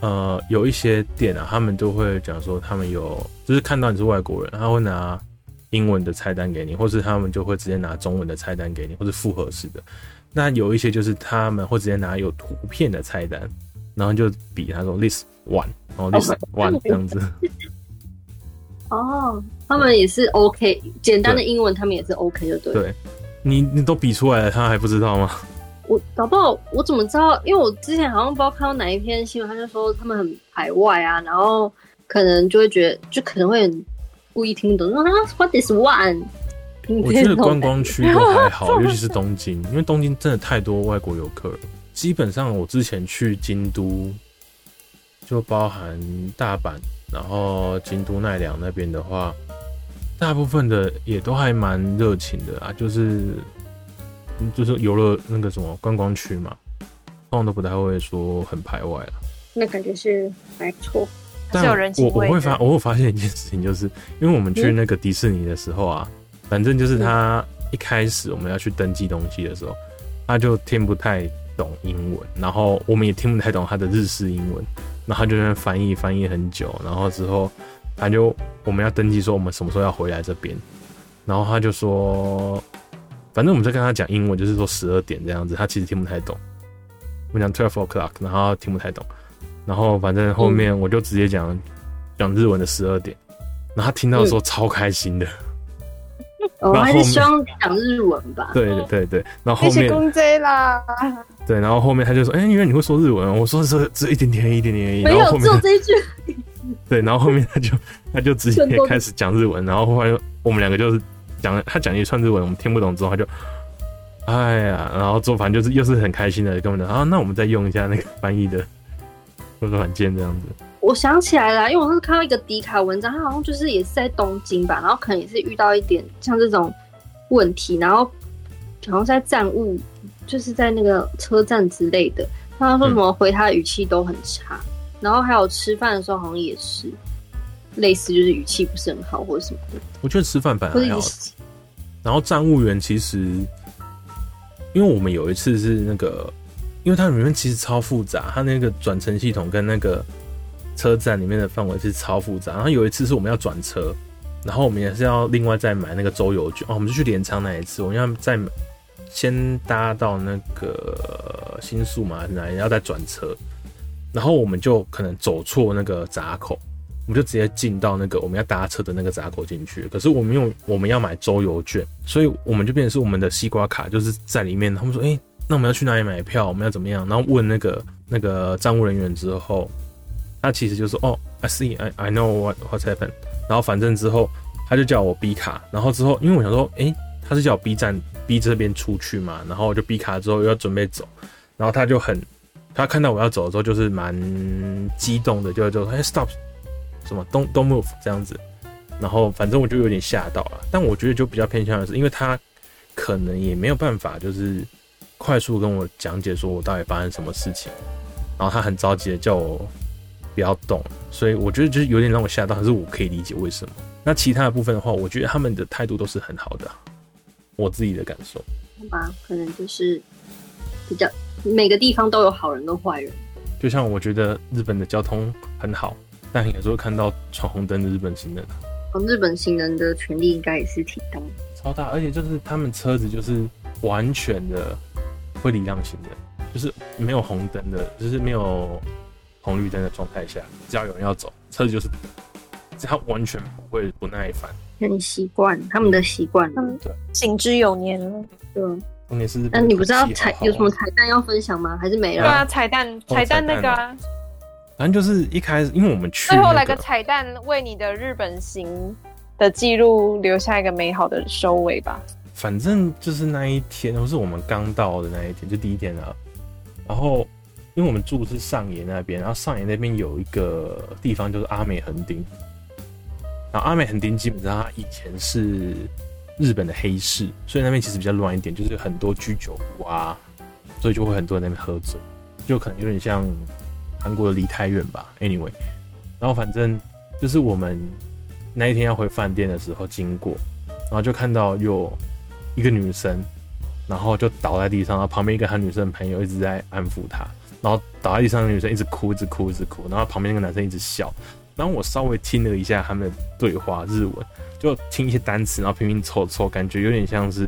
欸、呃，有一些店啊，他们都会讲说，他们有就是看到你是外国人，他会拿英文的菜单给你，或是他们就会直接拿中文的菜单给你，或是复合式的。那有一些就是他们会直接拿有图片的菜单，然后就比他说 list one，然后 list one 这样子。哦，他们也是 OK，简单的英文他们也是 OK 的，对。对你你都比出来了，他还不知道吗？我搞不好，我怎么知道？因为我之前好像不知道看到哪一篇新闻，他就说他们很排外啊，然后可能就会觉得，就可能会很故意听不懂。说啊，What is one？我觉得观光区都还好，尤其是东京，因为东京真的太多外国游客了。基本上我之前去京都，就包含大阪，然后京都奈良那边的话。大部分的也都还蛮热情的啊，就是就是游乐那个什么观光区嘛，通常都不太会说很排外了。那感觉是还不错，但我我会发我会发现一件事情，就是因为我们去那个迪士尼的时候啊，反正就是他一开始我们要去登记东西的时候，他就听不太懂英文，然后我们也听不太懂他的日式英文，然后他就在那翻译翻译很久，然后之后他就我们要登记说我们什么时候要回来这边，然后他就说，反正我们在跟他讲英文，就是说十二点这样子，他其实听不太懂。我们讲 twelve o'clock，然后听不太懂，然后反正后面我就直接讲讲日文的十二点，然后他听到的时候超开心的。我还是希望讲日文吧。对对对对，然后后面公贼啦。对，然后后面他就说：“哎、欸，因为你会说日文。”我说：“这这一点点，一点点而已。”没有，只有这一句。对，然后后面他就 他就直接开始讲日文，然后后来我们两个就是讲他讲一串日文，我们听不懂之后，他就哎呀，然后做反正就是又是很开心的，跟我们讲啊，那我们再用一下那个翻译的那个软件这样子。我想起来了，因为我那时看到一个迪卡文章，他好像就是也是在东京吧，然后可能也是遇到一点像这种问题，然后好像在站务，就是在那个车站之类的，他说什么回他的语气都很差，嗯、然后还有吃饭的时候好像也是类似，就是语气不是很好或者什么的。我觉得吃饭本来还好，然后站务员其实，因为我们有一次是那个，因为它里面其实超复杂，它那个转乘系统跟那个。车站里面的范围是超复杂，然后有一次是我们要转车，然后我们也是要另外再买那个周游券哦。我们就去镰仓那一次，我们要再先搭到那个新宿嘛，然后要再转车，然后我们就可能走错那个闸口，我们就直接进到那个我们要搭车的那个闸口进去。可是我们用我们要买周游券，所以我们就变成是我们的西瓜卡就是在里面。他们说：“哎，那我们要去哪里买票？我们要怎么样？”然后问那个那个站务人员之后。他其实就是哦，I see, I I know what what's happened。然后反正之后他就叫我 B 卡，然后之后因为我想说，诶，他是叫我 B 站 B 这边出去嘛，然后我就 B 卡之后又要准备走，然后他就很，他看到我要走的时候就是蛮激动的，就就说，哎，stop，什么 don't don't move 这样子。然后反正我就有点吓到了，但我觉得就比较偏向的是，因为他可能也没有办法就是快速跟我讲解说我到底发生什么事情，然后他很着急的叫我。不要动，所以我觉得就是有点让我吓到，可是我可以理解为什么。那其他的部分的话，我觉得他们的态度都是很好的，我自己的感受。好吧，可能就是比较每个地方都有好人跟坏人。就像我觉得日本的交通很好，但有时候看到闯红灯的日本行人，哦，日本行人的权利应该也是挺大，超大，而且就是他们车子就是完全的会礼让行人，就是没有红灯的，就是没有。红绿灯的状态下，只要有人要走，车子就是，他完全不会不耐烦，很习惯他们的习惯，嗯，对，行之有年了，对。重点是，那你不知道彩有什么彩蛋要分享吗？还是没了？对啊，彩蛋，彩蛋那个啊，反正就是一开始，因为我们去，最后来个彩蛋，为你的日本行的记录留下一个美好的收尾吧。反正就是那一天，都是我们刚到的那一天，就第一天啊，然后。因为我们住的是上野那边，然后上野那边有一个地方就是阿美横丁，然后阿美横丁基本上它以前是日本的黑市，所以那边其实比较乱一点，就是很多居酒屋啊，所以就会很多人那边喝醉，就可能有点像韩国的梨泰院吧。Anyway，然后反正就是我们那一天要回饭店的时候经过，然后就看到有一个女生，然后就倒在地上，然后旁边一个她女生的朋友一直在安抚她。然后倒在地上的女生一直哭，一直哭，一直哭。然后旁边那个男生一直笑。然后我稍微听了一下他们的对话，日文，就听一些单词，然后拼拼凑凑，感觉有点像是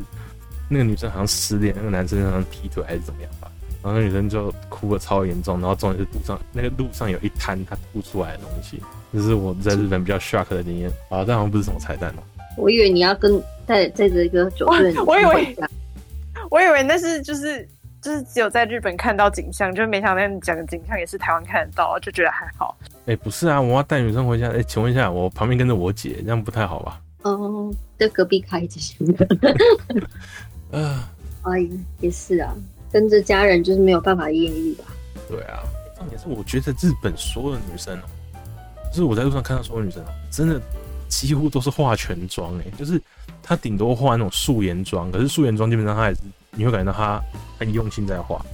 那个女生好像失恋，那个男生好像劈腿还是怎么样吧。然后那女生就哭的超严重。然后重点是路上那个路上有一滩她吐出来的东西，这是我在日本比较 shock 的经验。啊，但好像不是什么彩蛋哦。我以为你要跟在在这个酒店，我以为我以为那是就是。就是只有在日本看到景象，就没想到你讲的景象也是台湾看得到，就觉得还好。哎、欸，不是啊，我要带女生回家。哎、欸，请问一下，我旁边跟着我姐，这样不太好吧？哦，在隔壁开就行了。啊，哎，也是啊，跟着家人就是没有办法艳遇吧？对啊，重点是我觉得日本所有的女生哦、喔，就是我在路上看到所有女生哦、喔，真的几乎都是化全妆哎，就是她顶多化那种素颜妆，可是素颜妆基本上她也是。你会感觉到她很用心在画，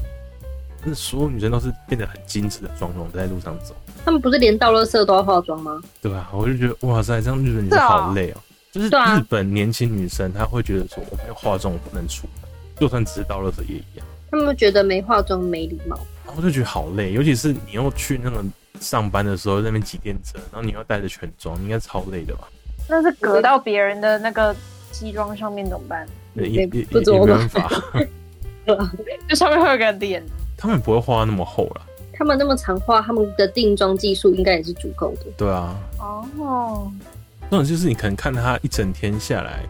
那所有女生都是变得很精致的妆容在路上走。他们不是连倒垃圾都要化妆吗？对吧？我就觉得哇塞，这样日本女生好累哦、喔。就是日本年轻女生，她会觉得说我没有化妆我不能出门，就算只是到垃圾也一样。他们觉得没化妆没礼貌，然后就觉得好累，尤其是你又去那个上班的时候，在那边挤电车，然后你要带着全妆，你应该超累的吧？那是隔到别人的那个西装上面怎么办？也也也没办法，就上面会有个脸。他们不会画那么厚了。他们那么长画，他们的定妆技术应该也是足够的。对啊。哦。那种就是你可能看他一整天下来。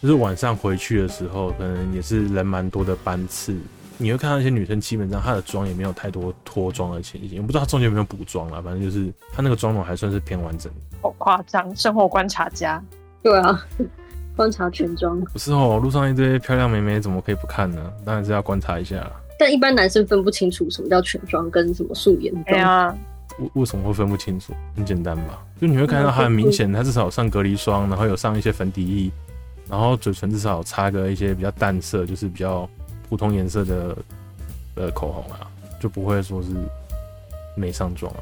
就是晚上回去的时候，可能也是人蛮多的班次，你会看到一些女生，基本上她的妆也没有太多脱妆的情形，我不知道她中间有没有补妆啊，反正就是她那个妆容还算是偏完整。好夸张，生活观察家。对啊，观察全妆。不是哦，路上一堆漂亮妹妹，怎么可以不看呢？当然是要观察一下。但一般男生分不清楚什么叫全妆跟什么素颜。对啊。为为什么会分不清楚？很简单吧，就你会看到他很明显，他至少有上隔离霜，然后有上一些粉底液。然后嘴唇至少擦个一些比较淡色，就是比较普通颜色的呃口红啊，就不会说是没上妆啊。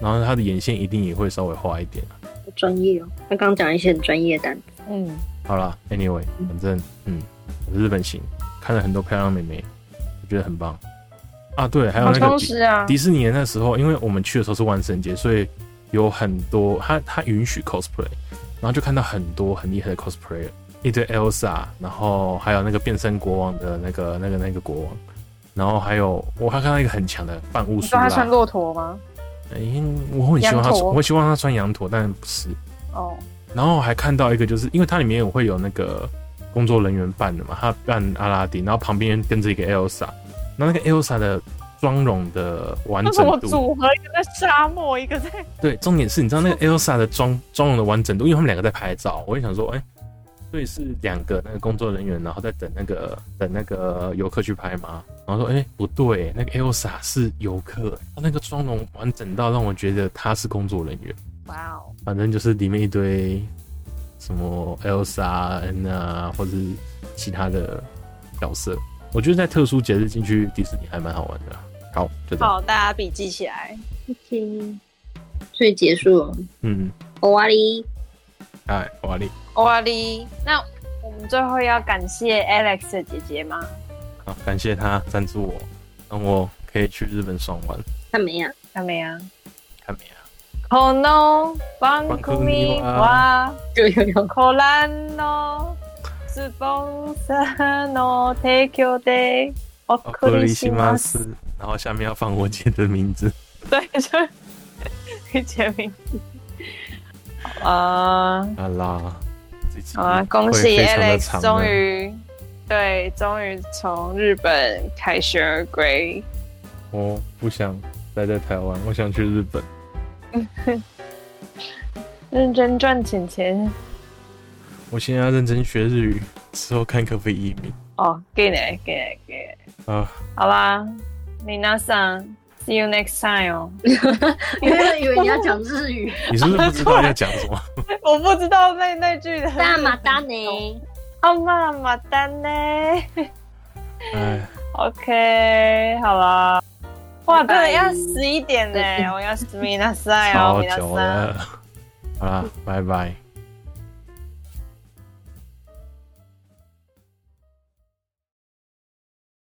然后他的眼线一定也会稍微画一点啊。专业哦，他刚刚讲一些很专业的单词。嗯，好啦，Anyway，反正嗯，我是日本行，看了很多漂亮妹妹，我觉得很棒啊。对，还有那个迪，啊、迪士尼的那时候，因为我们去的时候是万圣节，所以有很多他他允许 cosplay，然后就看到很多很厉害的 cosplayer。一堆 Elsa，然后还有那个变身国王的那个、那个、那个国王，然后还有我还看到一个很强的半巫术。你说他穿骆驼吗？哎、欸，我很希望他，我希望他穿羊驼，但不是。哦。然后还看到一个，就是因为它里面有会有那个工作人员扮的嘛，他扮阿拉丁，然后旁边跟着一个 Elsa，那那个 Elsa 的妆容的完整度。组合？一个在沙漠，一个在……对，重点是你知道那个 Elsa 的妆妆容的完整度，因为他们两个在拍照，我就想说，哎、欸。所以是两个那个工作人员，然后在等那个等那个游客去拍嘛。然后说，哎、欸，不对，那个 Elsa 是游客，他那个妆容完整到让我觉得他是工作人员。哇哦！反正就是里面一堆什么 Elsa 啊，或者是其他的角色。我觉得在特殊节日进去迪士尼还蛮好玩的。好，就这样。好，大家笔记起来。OK，所以结束了。嗯。终わり。哎，终わり。哇哩！那我们最后要感谢 Alex 的姐姐吗？好，感谢她赞助我，让我可以去日本爽玩。看没呀？看没呀？看没呀？ この番组はご覧のスポンサーの提供でお送りします。然后下面要放我姐的名字。对，就你姐名字。啊，好啦。好啊！恭喜 Alex 终于对，终于从日本凯旋而归。我不想待在台湾，我想去日本。 认真赚钱钱。我现在要认真学日语，之后看可不可以移民。哦，给你，给你，给你。啊，好啦，皆さん，see you next time 哦。原本以为你要讲日语，你是不是不知道要讲什么？我不知道那那句的。大马达呢？好嘛，马丹呢？哎，OK，好了。哇，真的要十一点呢，我要死命那赛哦，超久了。好了，拜拜。